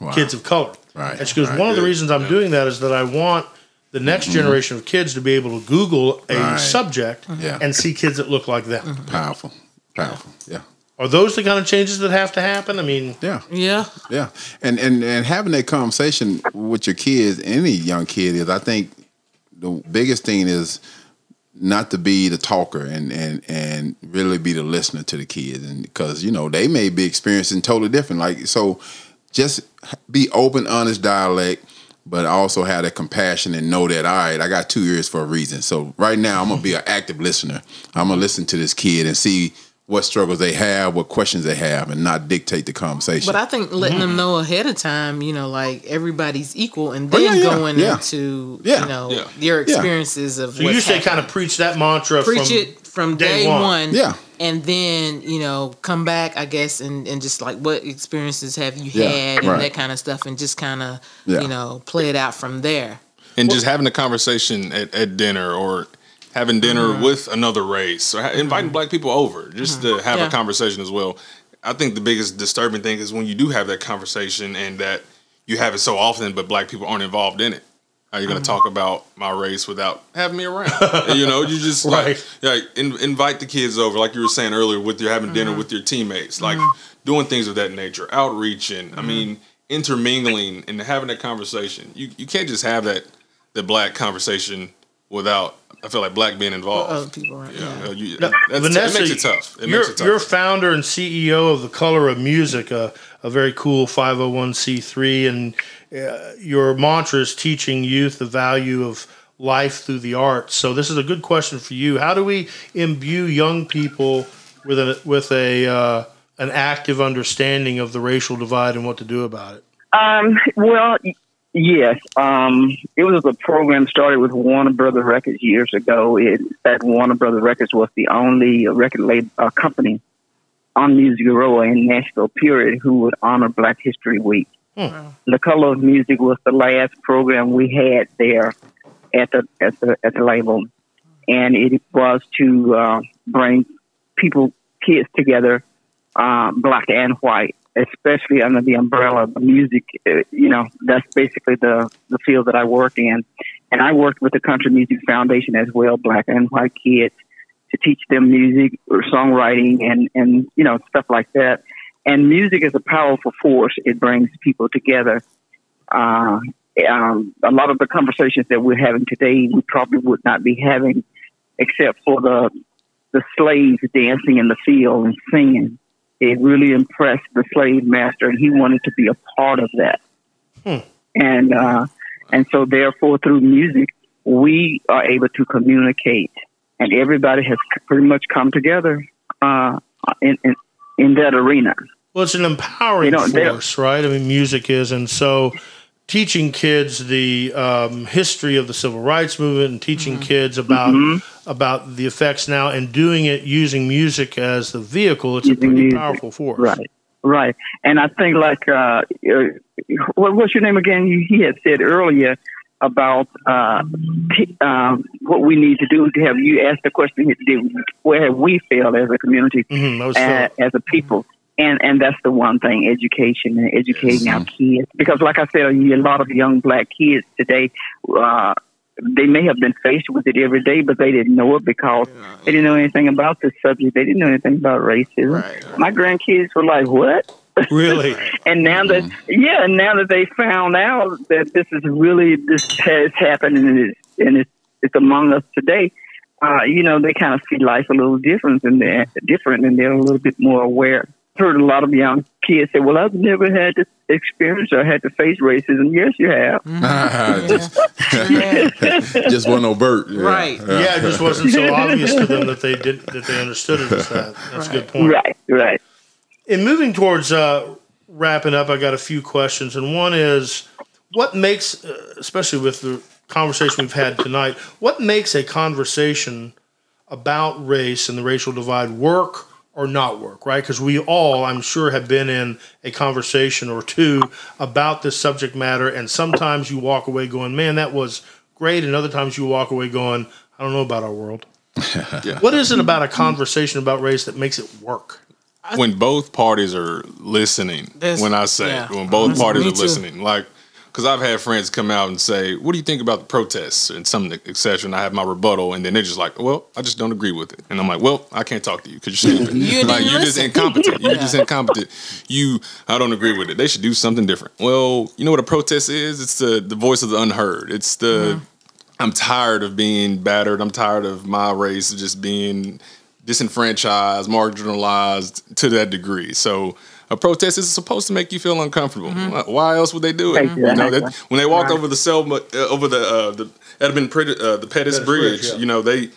Wow. kids of color. Right, And she goes, right, one of the reasons I'm doing that is that I want the next generation of kids to be able to Google a Right. subject Yeah. and see kids that look like them. Powerful. Powerful. Yeah. Are those the kind of changes that have to happen? I mean, Yeah. Yeah, Yeah. And and and having that conversation with your kids, any young kid is I think the biggest thing is not to be the talker and and and really be the listener to the kids and because you know they may be experiencing totally different like so just be open honest dialect but I also have that compassion and know that all right, I got two ears for a reason. So right now, I'm gonna be an active listener. I'm gonna listen to this kid and see what struggles they have, what questions they have, and not dictate the conversation. But I think letting them mm-hmm. know ahead of time, you know, like everybody's equal, and then Oh, yeah, yeah, going yeah. into Yeah. you know Yeah. your experiences of So what's you say happening. kind of preach that mantra. preach from, it from day day, one. one. Yeah. And then, you know, come back, I guess, and, and just like what experiences have you Yeah, had and right. that kind of stuff, and just kind of, Yeah. you know, play it out from there. and just having a conversation at, at dinner or having dinner Mm-hmm. with another race or ha- inviting black people over just to have Yeah. a conversation as well. I think the biggest disturbing thing is when you do have that conversation and that you have it so often, but black people aren't involved in it. How you going to Mm-hmm. talk about my race without having me around? You know, you just Right. like, like in, invite the kids over, like you were saying earlier, with your having Mm-hmm. dinner with your teammates, like doing things of that nature, outreaching. Mm-hmm. I mean, intermingling and having that conversation. You you can't just have that the black conversation without I feel like black being involved. Other people, right? yeah, Yeah. uh, you- Now, that's- Vanessa, it makes it tough. It you're, makes it tough. you're founder and CEO of the Color of Music, a, a very cool 501c3, and uh, your mantra is teaching youth the value of life through the arts. So this is a good question for you. How do we imbue young people with a with a uh, an active understanding of the racial divide and what to do about it? Um, well, yes. Um, it was a program started with Warner Brother Records years ago. It, that Warner Brother Records was the only record label uh, company on Music Row in Nashville, period, who would honor Black History Week. The Color of Music was the last program we had there at the at the at the label, and it was to uh, bring people, kids together, uh, black and white, especially under the umbrella of music. Uh, you know, that's basically the the field that I work in, and I worked with the Country Music Foundation as well, black and white kids, to teach them music or songwriting and and you know stuff like that. And music is a powerful force; it brings people together. Uh, um, a lot of the conversations that we're having today, we probably would not be having, except for the the slaves dancing in the field and singing. It really impressed the slave master, and he wanted to be a part of that. And uh, and so, therefore, through music, we are able to communicate, and everybody has pretty much come together uh, in, in in that arena. Well, it's an empowering They don't- they don't- force, right? I mean, music is, and so teaching kids the um, history of the civil rights movement and teaching kids about about the effects now and doing it using music as the vehicle. It's a pretty music. powerful force, Right, right. And I think like uh, uh, what, what's your name again? He had said earlier about uh, t- um, what we need to do to have you asked the question: did- Where have we failed as a community, Mhm, was uh, as a people? And and that's the one thing: education and educating our kids. Because, like I said, a lot of young black kids today. Uh, they may have been faced with it every day, but they didn't know it because they didn't know anything about this subject. They didn't know anything about racism. Right. My grandkids were like, "What?" Really. And now that yeah, and now that they found out that this is really this has happened and it's and it's, it's among us today, uh, you know, they kind of see life a little different and they're different and they're a little bit more aware. Heard a lot of young kids say, "Well, I've never had to experience or had to face racism." Yes, you have. just, just wasn't overt. Yeah. Right. Yeah, it just wasn't so obvious to them that they did that they understood it as that. That's a good point. Right, right. In moving towards uh, wrapping up, I got a few questions, and one is, what makes, uh, especially with the conversation we've had tonight, what makes a conversation about race and the racial divide work or not work? Right? Because we all, I'm sure, have been in a conversation or two about this subject matter, and sometimes you walk away going, "Man, that was great," and other times you walk away going, "I don't know about our world." What is it about a conversation about race that makes it work? When both parties are listening, when I say yeah. when both parties are too. listening, like because I've had friends come out and say, "What do you think about the protests and some etc." And I have my rebuttal, and then they're just like, "Well, I just don't agree with it," and I'm like, "Well, I can't talk to you because you're stupid. You like you're just incompetent. You're Yeah. just incompetent. You, I don't agree with it. They should do something different." Well, you know what a protest is? It's the the voice of the unheard. It's the I'm tired of being battered. I'm tired of my race just being disenfranchised, marginalized to that degree. So A protest is supposed to make you feel uncomfortable. Why- Why else would they do it? You know, Exactly. that, when they walked over the Selma, uh, over the uh, the Edmund Prit- uh, the Pettus, Pettus Bridge, Bridge, yeah. you know they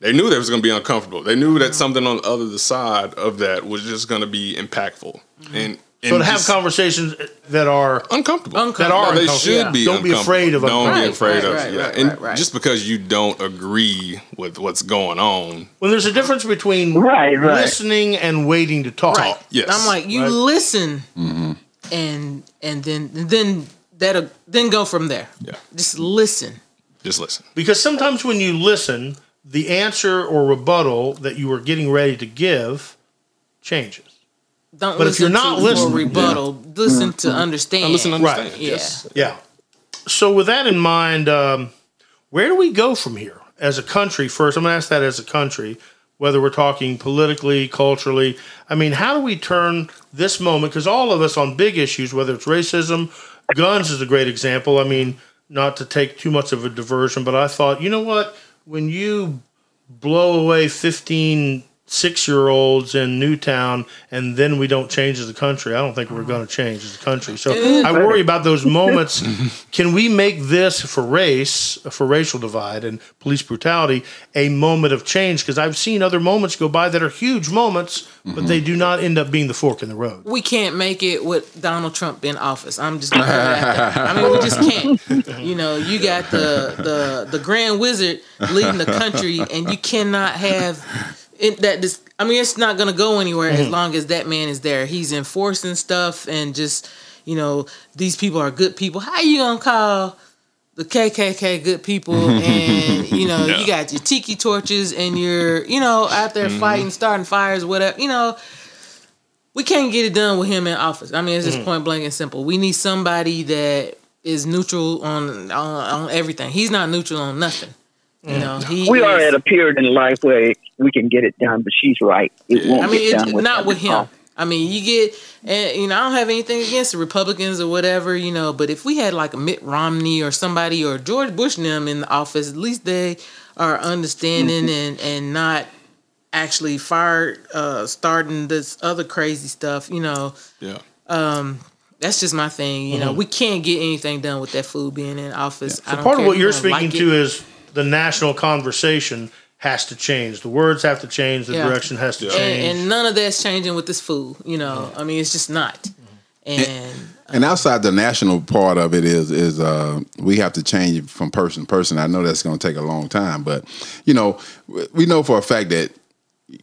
they knew that was going to be uncomfortable. They knew that something on the other side of that was just going to be impactful and, and So to have conversations that are uncomfortable. Uncomfortable. that are No, they uncomfortable. should Yeah. be. Don't be afraid of Don't be afraid Right, of. right, yeah, right, and right, right. just because you don't agree with what's going on, when there's a difference between Right, right. listening and waiting to talk. Right. Yes. I'm like, you Right. listen, mm-hmm. and and then then that'll then go from there. Yeah. Just listen. just listen. Because sometimes when you listen, the answer or rebuttal that you were getting ready to give changes. Don't But if you're not to listening- for rebuttal. Listen to understand. Now listen, Right. understand. Yeah. Yes. Yeah. So with that in mind, um, where do we go from here as a country? First, I'm going to ask that as a country, whether we're talking politically, culturally. I mean, how do we turn this moment? Because all of us on big issues, whether it's racism, guns is a great example. I mean, not to take too much of a diversion, but I thought, you know what? When you blow away 15 six year olds in Newtown and then we don't change as a country, I don't think we're going to change as a country. So I worry about those moments. Can we make this for race, for racial divide and police brutality, a moment of change? Because I've seen other moments go by that are huge moments, but they do not end up being the fork in the road. we can't make it with Donald Trump in office. I'm just gonna put it. I mean, we just can't. You know, you got the the the Grand Wizard leading the country, and you cannot have it, that. This, I mean, it's not gonna go anywhere as mm-hmm. long as that man is there. He's enforcing stuff, and just you know, these people are good people. How you gonna call? The KKK good people, and you know you got your tiki torches, and you're you know out there mm-hmm. fighting, starting fires, whatever. You know, we can't get it done with him in office. I mean, it's just mm-hmm. point blank and simple. We need somebody that is neutral on on, on everything. He's not neutral on nothing. You know, he We are at a period in life where we can get it done, but she's right. It won't I mean, get it's done with not with him. I mean, you get, and you know, I don't have anything against the Republicans or whatever, you know. But if we had like a Mitt Romney or somebody or George Bush and them in the office, at least they are understanding and and not actually fire uh, starting this other crazy stuff. You know, Yeah. Um, that's just my thing. You know, we can't get anything done with that fool being in office. I So don't part of what you're speaking like to it. is the national conversation has to change. The words have to change. The Yeah. direction has to Yeah. change. and, and none of that's changing with this fool. You know, I mean, it's just not. And And outside the national part of it is is uh, we have to change from person to person. I know that's going to take a long time, but you know we know for a fact that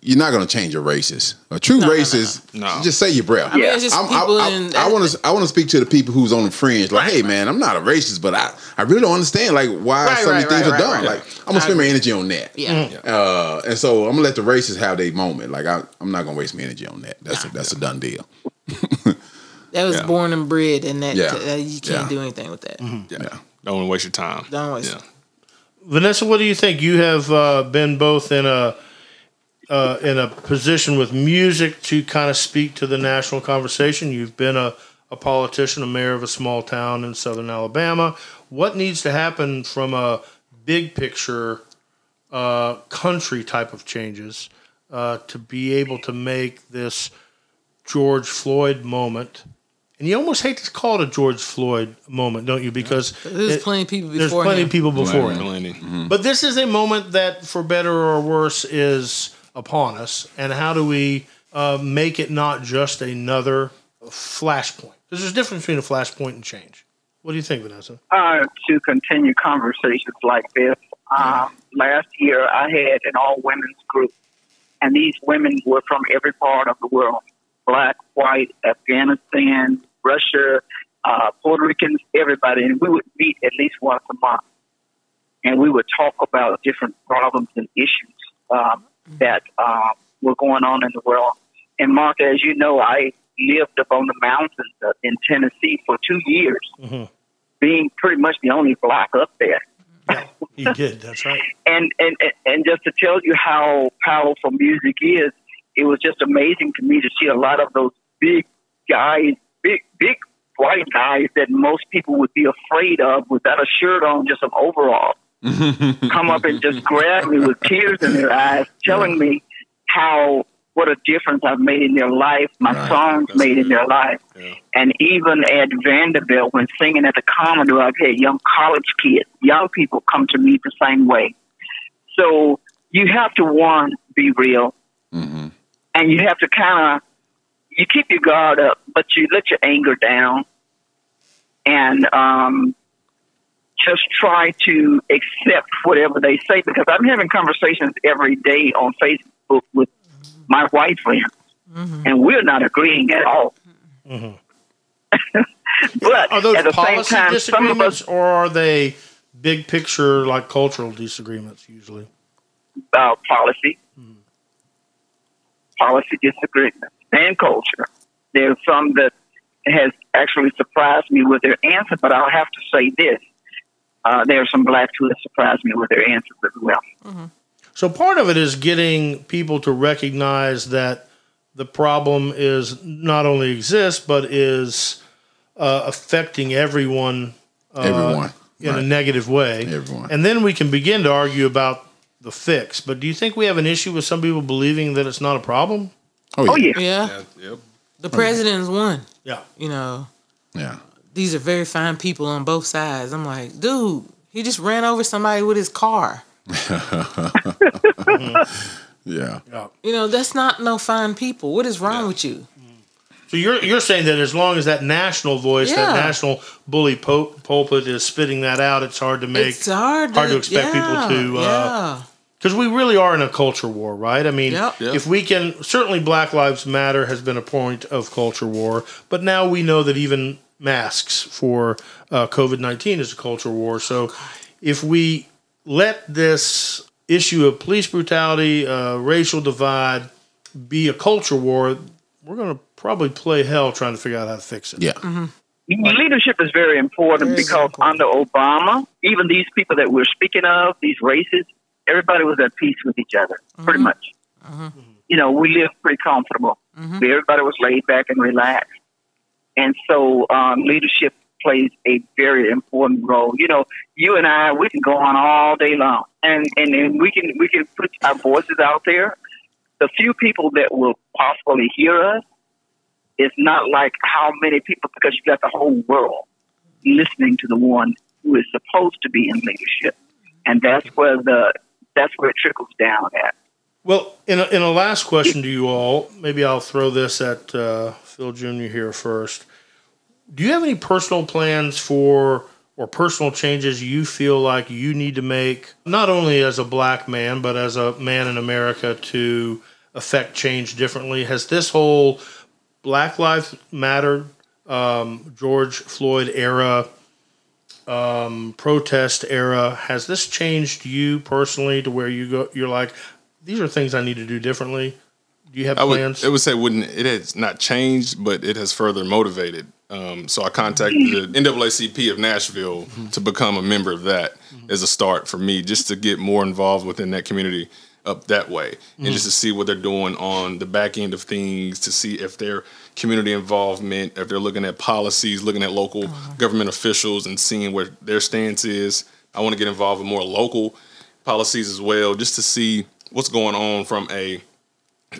you're not going to change a racist. A true No, no, no, racist, no. No. just say your breath. I mean, it's just I'm- people I, in- I, want to I want to speak to the people who's on the fringe. Like, hey man, I'm not a racist, but I, I really don't understand like why Right, some of right, these things right, are right, done. right. Like I'm gonna spend my energy on that. yeah. Uh, and so I'm gonna let the racists have their moment. Like I, I'm not gonna waste my energy on that. That's a, that's a done deal. That was Yeah. born and bred, and that Yeah. uh, you can't Yeah. do anything with that. Yeah. Yeah. Don't want to waste your time. Don't waste Yeah. it. Vanessa, what do you think? You have uh, been both in a uh, in a position with music to kind of speak to the national conversation. You've been a, a politician, a mayor of a small town in southern Alabama. What needs to happen from a big picture uh, country type of changes uh, to be able to make this George Floyd moment? And you almost hate to call it a George Floyd moment, don't you? Because There's it- plenty of people there's before plenty him. of people before Plenty, him. plenty. But this is a moment that, for better or worse, is upon us. And how do we uh, make it not just another flashpoint? Because there's a difference between a flashpoint and change. What do you think, Vanessa? uh, to continue conversations like this. Um, last year, I had an all women's group, and these women were from every part of the world black, white, Afghanistan, Russia, uh, Puerto Ricans, everybody. And we would meet at least once a month, and we would talk about different problems and issues um, that uh, were going on in the world. And Mark, as you know, I lived up on the mountains in Tennessee for two years being pretty much the only black up there. He did. That's right. And and and just to tell you how powerful music is, it was just amazing to me to see a lot of those big guys, big big white guys that most people would be afraid of without a shirt on, just some overalls, come up and just grab me with tears in their eyes, telling me how what a difference I've made in their life, my Right. songs That's made in their life. Yeah. And even at Vanderbilt, when singing at the Commodore, I've had young college kids, young people come to me the same way. So you have to, one, be real. hmm And you have to kind of, you keep your guard up, but you let your anger down. And um, just try to accept whatever they say because I'm having conversations every day on Facebook with my white friends, and we're not agreeing at all. Mhm. but Are those at the same policy time, some of us disagreements or are they big picture like cultural disagreements usually? uh, policy, policy disagreements, and culture. There's some that has actually surprised me with their answer, but I'll have to say this. Uh, there are some blacks who have surprised me with their answers as well. So part of it is getting people to recognize that the problem is not only exists but is uh, affecting everyone uh, Everyone. in a negative way. Everyone. And then we can begin to argue about the fix. But do you think we have an issue with some people believing that it's not a problem? Oh, yeah. Yeah. Yeah, yep. The president is one. Yeah. You know, Yeah. These are very fine people on both sides. I'm like, dude, he just ran over somebody with his car. Yeah. You know, that's not no fine people. What is wrong with you? So you're you're saying that as long as that national voice, that national bully po- pulpit is spitting that out, it's hard to make it's hard, hard to expect people yeah, to, uh, yeah. because we really are in a culture war, right? I mean, Yep. Yep. if we can, certainly Black Lives Matter has been a point of culture war, but now we know that even masks for uh, COVID 19 is a culture war. So if we let this issue of police brutality, uh, racial divide be a culture war, we're going to probably play hell trying to figure out how to fix it. Yeah. Leadership is very important Very because important. under Obama, even these people that we're speaking of, these races, everybody was at peace with each other, pretty much. You know, we lived pretty comfortable. Everybody was laid back and relaxed. And so um, leadership plays a very important role. You know, you and I, we can go on all day long, and and, and we can we can put our voices out there. The few people that will possibly hear us is not like how many people because you've got the whole world listening to the one who is supposed to be in leadership, and that's where the that's where it trickles down at. Well, in a, in a last question to you all, maybe I'll throw this at uh, Phil Jr. here first. Do you have any personal plans for or personal changes you feel like you need to make, not only as a black man, but as a man in America to affect change differently? Has this whole Black Lives Matter, um, George Floyd era, um, protest era, has this changed you personally to where you go? You're like, these are things I need to do differently. Do you have I would, plans? it would say wouldn't it has not changed, but it has further motivated. Um, so I contacted the NAACP of Nashville mm-hmm. to become a member of that mm-hmm. as a start for me, just to get more involved within that community up that way, and mm-hmm. just to see what they're doing on the back end of things, to see if their community involvement, if they're looking at policies, looking at local uh-huh. government officials, and seeing where their stance is. I want to get involved with more local policies as well, just to see what's going on from a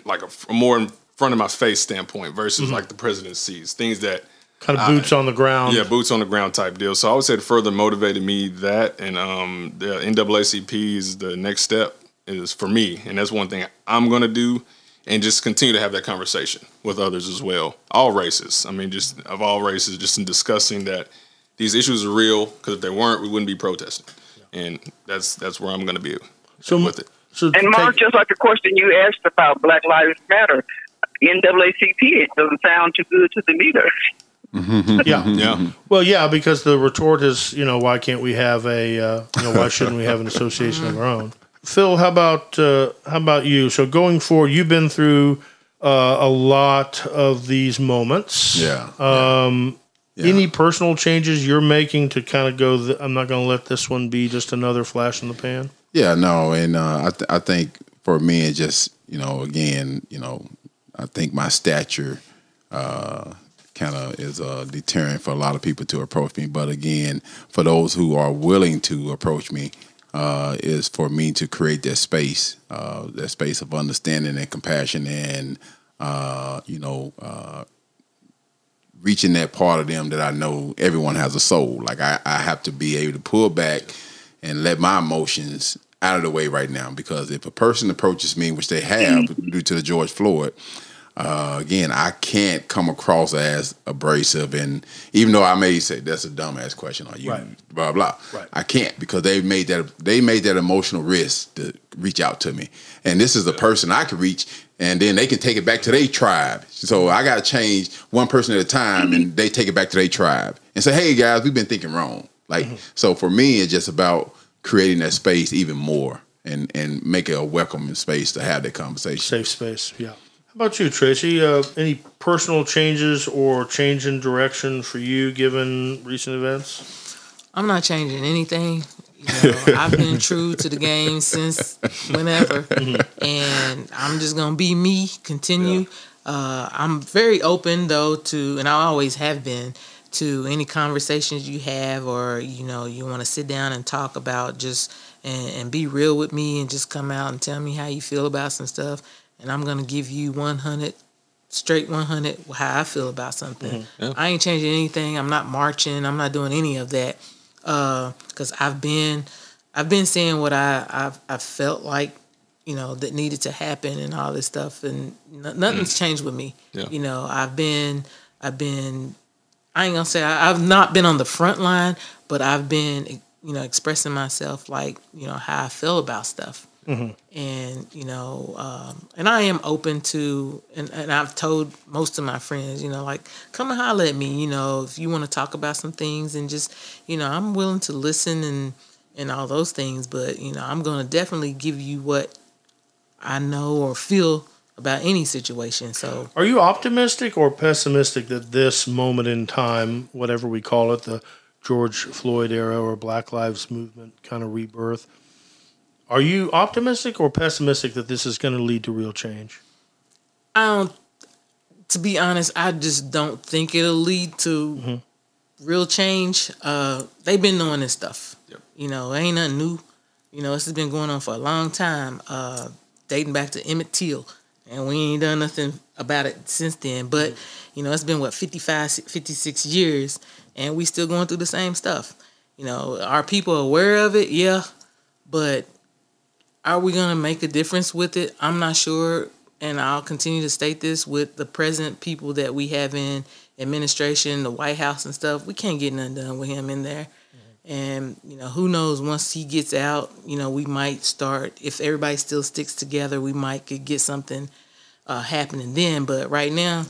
like a, a more in front of my face standpoint versus like the president sees things that kind of boots on the ground. yeah boots on the ground type deal. So I would say it further motivated me that and um, the NAACP is the next step is for me, and that's one thing I'm gonna do and just continue to have that conversation with others as well, all races. I mean, just of all races, just in discussing that these issues are real because if they weren't, we wouldn't be protesting, and that's that's where I'm gonna be So with it. So And Mark, take- just like the question you asked about Black Lives Matter, NAACP it doesn't sound too good to them either. yeah, Yeah. Well, yeah, because the retort is, you know, why can't we have a, uh, you know, why shouldn't we have an association of our own? Phil, how about uh, how about you? So going forward, you've been through uh, a lot of these moments. Yeah. Um, Yeah. Any personal changes you're making to kind of go? Th- I'm not going to let this one be just another flash in the pan. Yeah, no, and uh, I th- I think for me it just you know again you know I think my stature uh, kind of is a deterrent for a lot of people to approach me. But again, for those who are willing to approach me, uh, is for me to create that space, uh, that space of understanding and compassion, and uh, you know, uh, reaching that part of them that I know everyone has a soul. Like I, I have to be able to pull back and let my emotions out of the way right now because if a person approaches me, which they have mm-hmm. due to the George Floyd, uh, again, I can't come across as abrasive, and even though I may say that's a dumbass question, are you Right. blah blah, Right. I can't because they made that they made that emotional risk to reach out to me, and this is the person I can reach, and then they can take it back to their tribe. So I got to change one person at a time, and mm-hmm. they take it back to their tribe and say, "Hey guys, we've been thinking wrong." Like mm-hmm. so, for me, it's just about creating that space even more, and and make it a welcoming space to have that conversation. Safe space. Yeah. How about you, Tracy? Uh, any personal changes or change in direction for you given recent events? I'm not changing anything. You know, I've been true to the game since whenever, and I'm just gonna be me. Continue. Uh, I'm very open though to, and I always have been to any conversations you have, or you know, you want to sit down and talk about just and, and be real with me, and just come out and tell me how you feel about some stuff, and I'm gonna give you 100 straight 100 how I feel about something. Mm-hmm. I ain't changing anything. I'm not marching. I'm not doing any of that uh, because I've been I've been saying what I I've, I felt like you know that needed to happen and all this stuff and n- nothing's mm. changed with me. Yeah. You know I've been I've been I ain't gonna say I, I've not been on the front line, but I've been you know expressing myself like you know how I feel about stuff. And you know um, and i am open to and, and i've told most of my friends you know like come and holler at me you know if you want to talk about some things and just you know i'm willing to listen and and all those things but you know i'm to definitely give you what i know or feel about any situation so Are you optimistic or pessimistic that this moment in time, whatever we call it, the George Floyd era or Black Lives Movement kind of rebirth, are you optimistic or pessimistic that this is going to lead to real change? I don't. To be honest, I just don't think it'll lead to real change. Uh, they've been doing this stuff. Yep. You know, it ain't nothing new. You know, this has been going on for a long time, uh, dating back to Emmett Till, and we ain't done nothing about it since then. But mm-hmm. you know, it's been what 55, 56 years, and we still going through the same stuff. You know, are people aware of it? Yeah, but are we going to make a difference with it? I'm not sure. And I'll continue to state this with the present people that we have in administration, the White House and stuff. We can't get nothing done with him in there. And, you know, who knows, once he gets out, you know, we might start, if everybody still sticks together, we might could get something uh, happening then. But right now,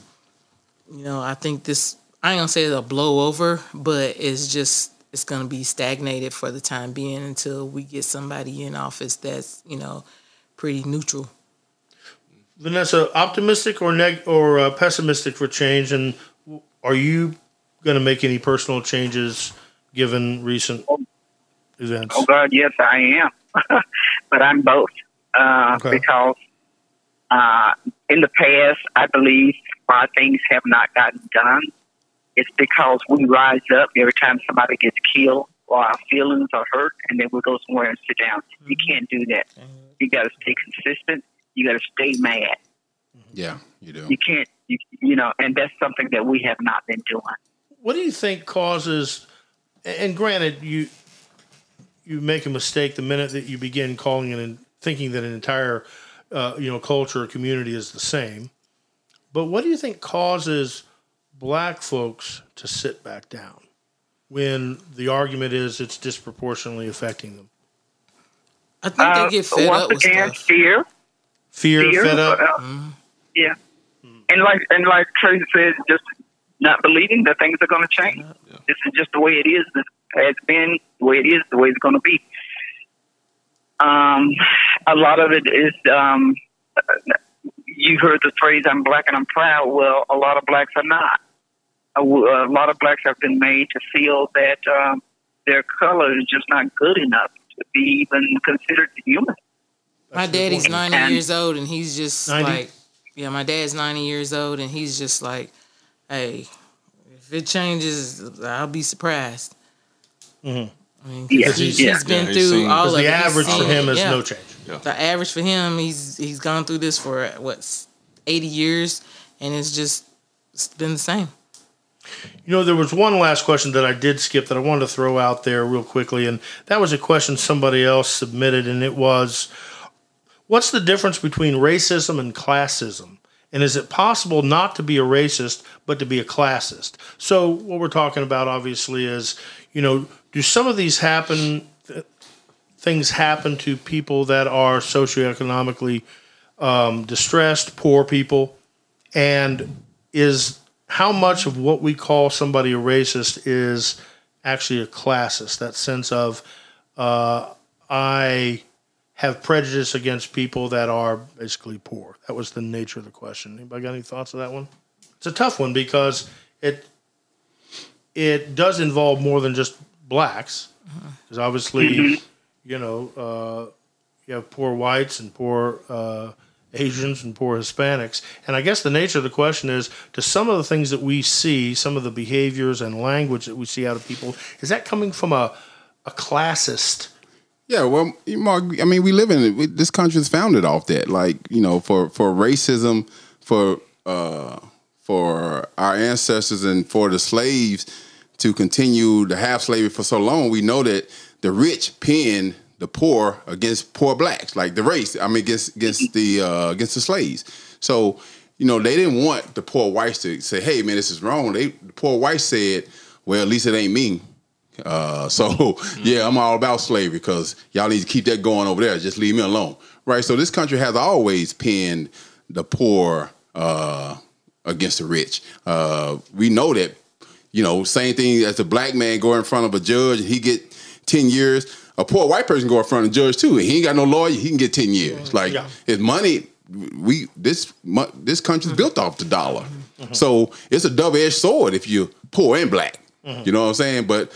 you know, I think this, I ain't to say it'll blow over, but it's just, it's to be stagnated for the time being until we get somebody in office that's, you know, pretty neutral. Vanessa, optimistic or neg- or uh, pessimistic for change, and are you going to make any personal changes given recent events? Oh God, yes, I am. but I'm both uh, Okay. because uh, in the past, I believe why things have not gotten done. It's because we rise up every time somebody gets killed or our feelings are hurt, and then we go somewhere and sit down. You can't do that. You got to stay consistent. You got to stay mad. Yeah, you do. You can't, you, you know, and that's something that we have not been doing. What do you think causes? And granted, you you make a mistake the minute that you begin calling it and thinking that an entire uh, you know culture or community is the same. But what do you think causes black folks to sit back down when the argument is it's disproportionately affecting them? I think Uh, they get fed once up with again, stuff. fear. Fear, fear. fed up. uh, Yeah, and like and like Tracy said, just not believing that things are going to change. This is just the way it is. This has been the way it is. The way it's going to be. Um, a lot of it is. Um, you heard the phrase "I'm black and I'm proud." Well, a lot of blacks are not. A, a lot of blacks have been made to feel that um, their color is just not good enough to be even considered human. My daddy's 90 And- years old and he's just 90? like, yeah, my dad's 90 years old and he's just like, hey, if it changes, I'll be surprised. Mhm. I mean, Yeah, he's, he's yeah. been Yeah, he's through seen- all Because of the it. Average for him it, is yeah. no change. The average for him, he's he's gone through this for what eighty years, and it's just it's been the same. You know, there was one last question that I did skip that I wanted to throw out there real quickly, and that was a question somebody else submitted, and it was What's the difference between racism and classism? And is it possible not to be a racist, but to be a classist? So, what we're talking about obviously is, you know, do some of these happen, things happen to people that are socioeconomically um, distressed, poor people? And is how much of what we call somebody a racist is actually a classist? That sense of uh, I have prejudice against people that are basically poor. That was the nature of the question. Anybody got any thoughts on that one? It's a tough one because it it does involve more than just blacks. Because obviously, you know, uh, you have poor whites and poor uh, Asians and poor Hispanics. And I guess the nature of the question is to some of the things that we see, some of the behaviors and language that we see out of people, is that coming from a, a classist? Yeah, well, Mark, I mean, we live in it. This country is founded off that. Like, you know, for for racism, for uh, for our ancestors and for the slaves to continue to have slavery for so long, we know that the rich pinned the poor against poor blacks, like the race. I mean, against against the uh, against the slaves. So, you know, they didn't want the poor whites to say, "Hey, man, this is wrong." They the poor whites said, "Well, at least it ain't me." Uh, so yeah, I'm all about slavery because y'all need to keep that going over there. Just leave me alone, right? So this country has always pinned the poor uh, against the rich. Uh, we know that, you know, same thing as a black man go in front of a judge and he get ten years. A poor white person go in front of a judge too, and he ain't got no lawyer. He can get ten years. Like Yeah. his money, we this this country's built off the dollar. So it's a double edged sword if you're poor and black. You know what I'm saying? But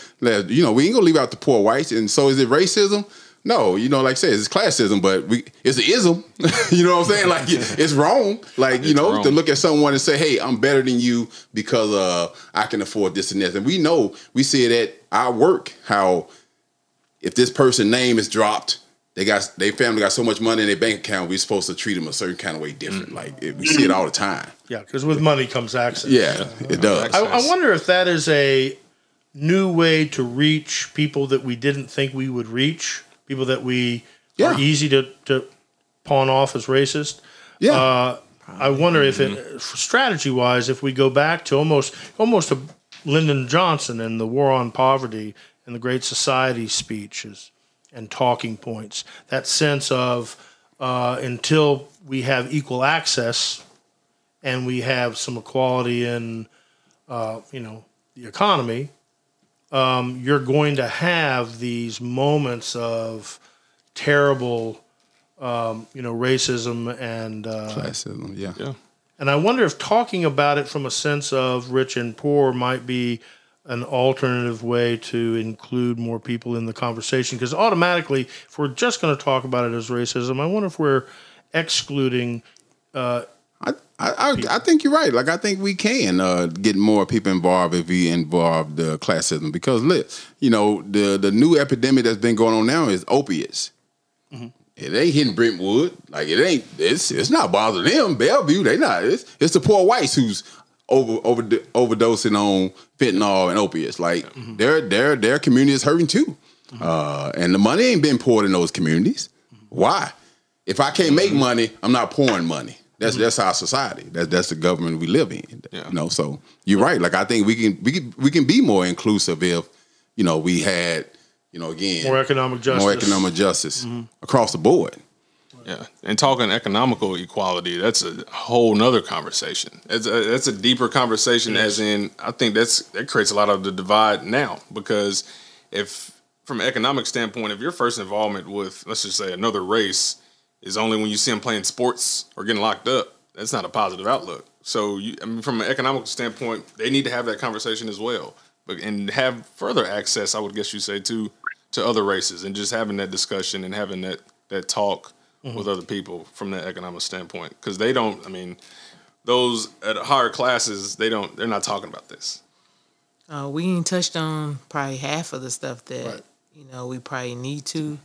you know, we ain't gonna leave out the poor whites. And so is it racism? No, you know, like I said, it's classism, but we it's an ism. you know what I'm saying? Like it's wrong. Like, you It's know, wrong. to look at someone and say, Hey, I'm better than you because uh I can afford this and this. And we know we see it at our work, how if this person name is dropped, they got they family got so much money in their bank account, we're supposed to treat them a certain kind of way different. Mm. Like it, we see it all the time. Yeah, because with money comes access. Yeah, it uh, does. I, I wonder if that is a new way to reach people that we didn't think we would reach, people that we Yeah. are easy to, to pawn off as racist. Yeah. Uh, I wonder if it, mm-hmm. uh, strategy wise, if we go back to almost almost to Lyndon Johnson and the War on Poverty and the Great Society speeches and talking points, that sense of uh, until we have equal access and we have some equality in, uh, you know, the economy, um, you're going to have these moments of terrible, um, you know, racism and uh, Classism, yeah. Yeah. and I wonder if talking about it from a sense of rich and poor might be an alternative way to include more people in the conversation. Because automatically, if we're just going to talk about it as racism, I wonder if we're excluding. Uh, I, I, I, think you're right. Like I think we can uh, get more people involved if we involve the classism because look, you know, the the new epidemic that's been going on now is opiates. It ain't hitting Brentwood. Like it ain't. It's it's not bothering them. Bellevue, they not. It's it's the poor whites who's over over overdosing on fentanyl and opiates. Like their their their community is hurting too, uh, and the money ain't been poured in those communities. Why? If I can't make money, I'm not pouring money. That's that's our society. That's that's the government we live in. Yeah. You know, so you're right. Like I think we can we can we can be more inclusive if you know we had you know again more economic justice. more economic justice across the board. Yeah, and talking economical equality, that's a whole nother conversation. It's a, that's a deeper conversation. As in, I think that's that creates a lot of the divide now because if, from an economic standpoint, if your first involvement with, let's just say, another race is only when you see them playing sports or getting locked up, that's not a positive outlook. So, you, I mean, from an economical standpoint, they need to have that conversation as well, but and have further access. I would guess you say to to other races and just having that discussion and having that that talk with other people from that economic standpoint because they don't. I mean, those at higher classes, they don't. They're not talking about this. Uh, we ain't touched on probably half of the stuff that Right. you know, we probably need to.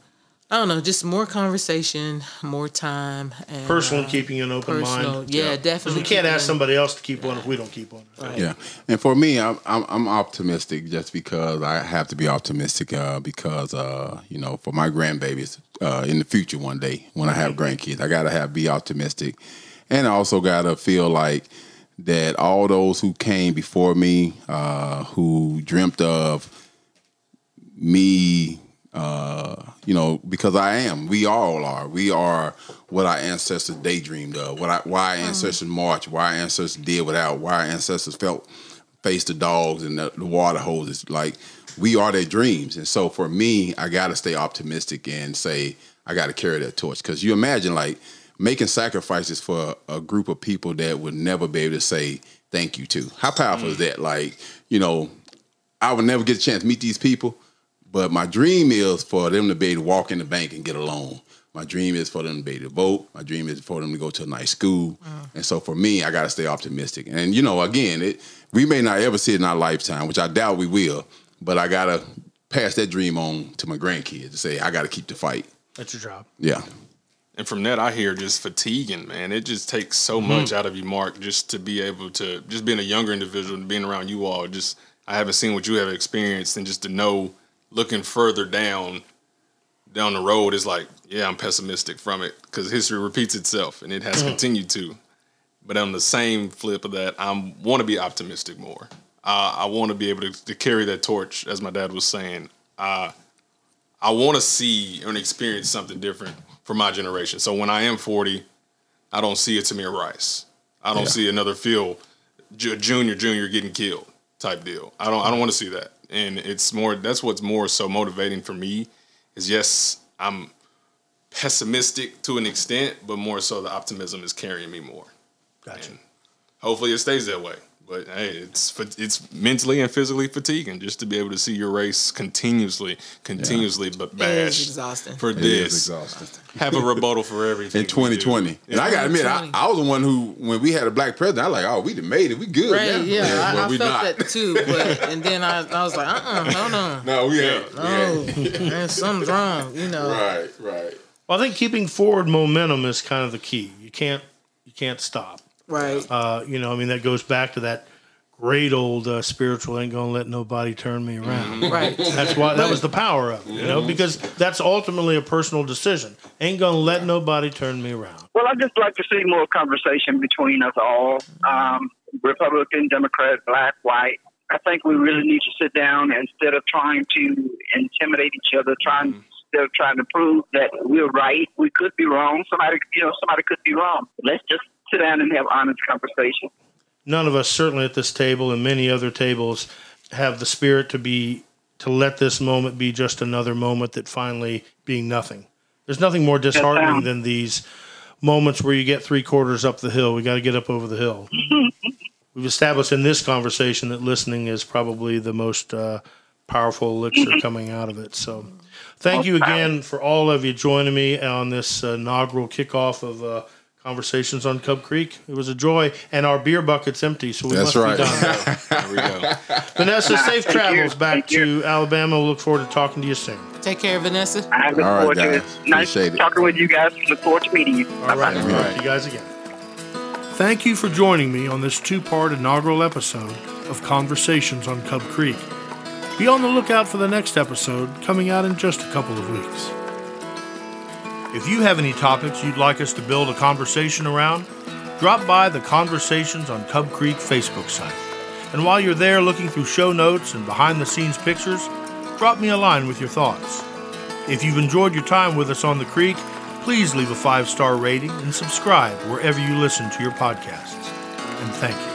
I don't know, just more conversation, more time, and Personal, uh, keeping an open personal. mind. Yeah, Because definitely. we can't ask somebody else to keep one if we don't keep one. Right. Yeah, and for me, I'm I'm, I'm optimistic just because I have to be optimistic uh, because uh, you know for my grandbabies uh, in the future one day when I have grandkids, I gotta have be optimistic, and I also gotta feel like that all those who came before me, uh, who dreamt of me uh, you know, because I am. We all are. We are what our ancestors daydreamed of. What I, why our ancestors marched. Why our ancestors did without. Why our ancestors felt faced the dogs and the, the water hoses. Like we are their dreams. And so for me, I got to stay optimistic and say I got to carry that torch. Because you imagine like making sacrifices for a group of people that would never be able to say thank you to. How powerful is that? Like you know, I would never get a chance to meet these people. But my dream is for them to be able to walk in the bank and get a loan. My dream is for them to be able to vote. My dream is for them to go to a nice school. Mm. And so for me, I got to stay optimistic. And you know, again, it we may not ever see it in our lifetime, which I doubt we will. But I got to pass that dream on to my grandkids to say I got to keep the fight. That's your job. Yeah. And from that, I hear just fatiguing, man. It just takes so mm-hmm. much out of you, Mark, just to be able to, just being a younger individual and being around you all. Just, I haven't seen what you have experienced, and just to know, looking further down, down the road is like, yeah, I'm pessimistic from it because history repeats itself, and it has continued to. But on the same flip of that, I want to be optimistic more. Uh, I want to be able to, to carry that torch, as my dad was saying. Uh, I want to see and experience something different for my generation. So when I am 40, I don't see it to me a Tamir Rice. I don't Yeah. see another Phil Junior Junior getting killed type deal. I don't I don't want to see that. And it's more that's what's more so motivating for me is yes, I'm pessimistic to an extent, but more so the optimism is carrying me more. Gotcha. And hopefully it stays that way. But hey, it's it's mentally and physically fatiguing just to be able to see your race continuously, continuously, but It is bashed exhausting. for It is this. exhausting. Have a rebuttal for everything In 2020. And I got to admit, I, I was the one who, when we had a black president, I was like, oh, we made it. We good. Right? now. Yeah, but I, I we felt not. that too. But and then I, I was like, uh, uh hold on. No, we ain't. We Oh, ain't. man, something's wrong. You know. Right, right. Well, I think keeping forward momentum is kind of the key. You can't you can't stop. Right. Uh, you know, I mean that goes back to that great old uh, spiritual ain't gonna let nobody turn me around. Right. That's why that was the power of it, you know, because that's ultimately a personal decision. Ain't gonna let nobody turn me around. Well, I'd just like to see more conversation between us all, um, Republican, Democrat, black, white. I think we really need to sit down instead of trying to intimidate each other, trying instead of trying to prove that we're right. We could be wrong. Somebody, you know, somebody could be wrong. Let's just sit down and have honest conversation. None of us, certainly at this table and many other tables, have the spirit to be to let this moment be just another moment that finally being nothing. There's nothing more disheartening than these moments where you get three quarters up the hill. We got to get up over the hill. We've established in this conversation that listening is probably the most uh, powerful elixir coming out of it. So, thank you again for all of you joining me on this uh, inaugural kickoff of uh, Conversations on Cub Creek. It was a joy, and our beer bucket's empty, so we That's must right. be done. There we go. Vanessa, safe Thank you. travels back Thank you. to Alabama. We'll look forward to talking to you soon. Take care, Vanessa. I look All right, forward to guys. it. Nice Appreciate it. talking with you guys. Look forward to meeting you. All right. All Talk right. to you guys again. Thank you for joining me on this two part inaugural episode of Conversations on Cub Creek. Be on the lookout for the next episode coming out in just a couple of weeks. If you have any topics you'd like us to build a conversation around, drop by the Conversations on Cub Creek Facebook site. And while you're there looking through show notes and behind the scenes pictures, drop me a line with your thoughts. If you've enjoyed your time with us on the creek, please leave a five star rating and subscribe wherever you listen to your podcasts. And thank you.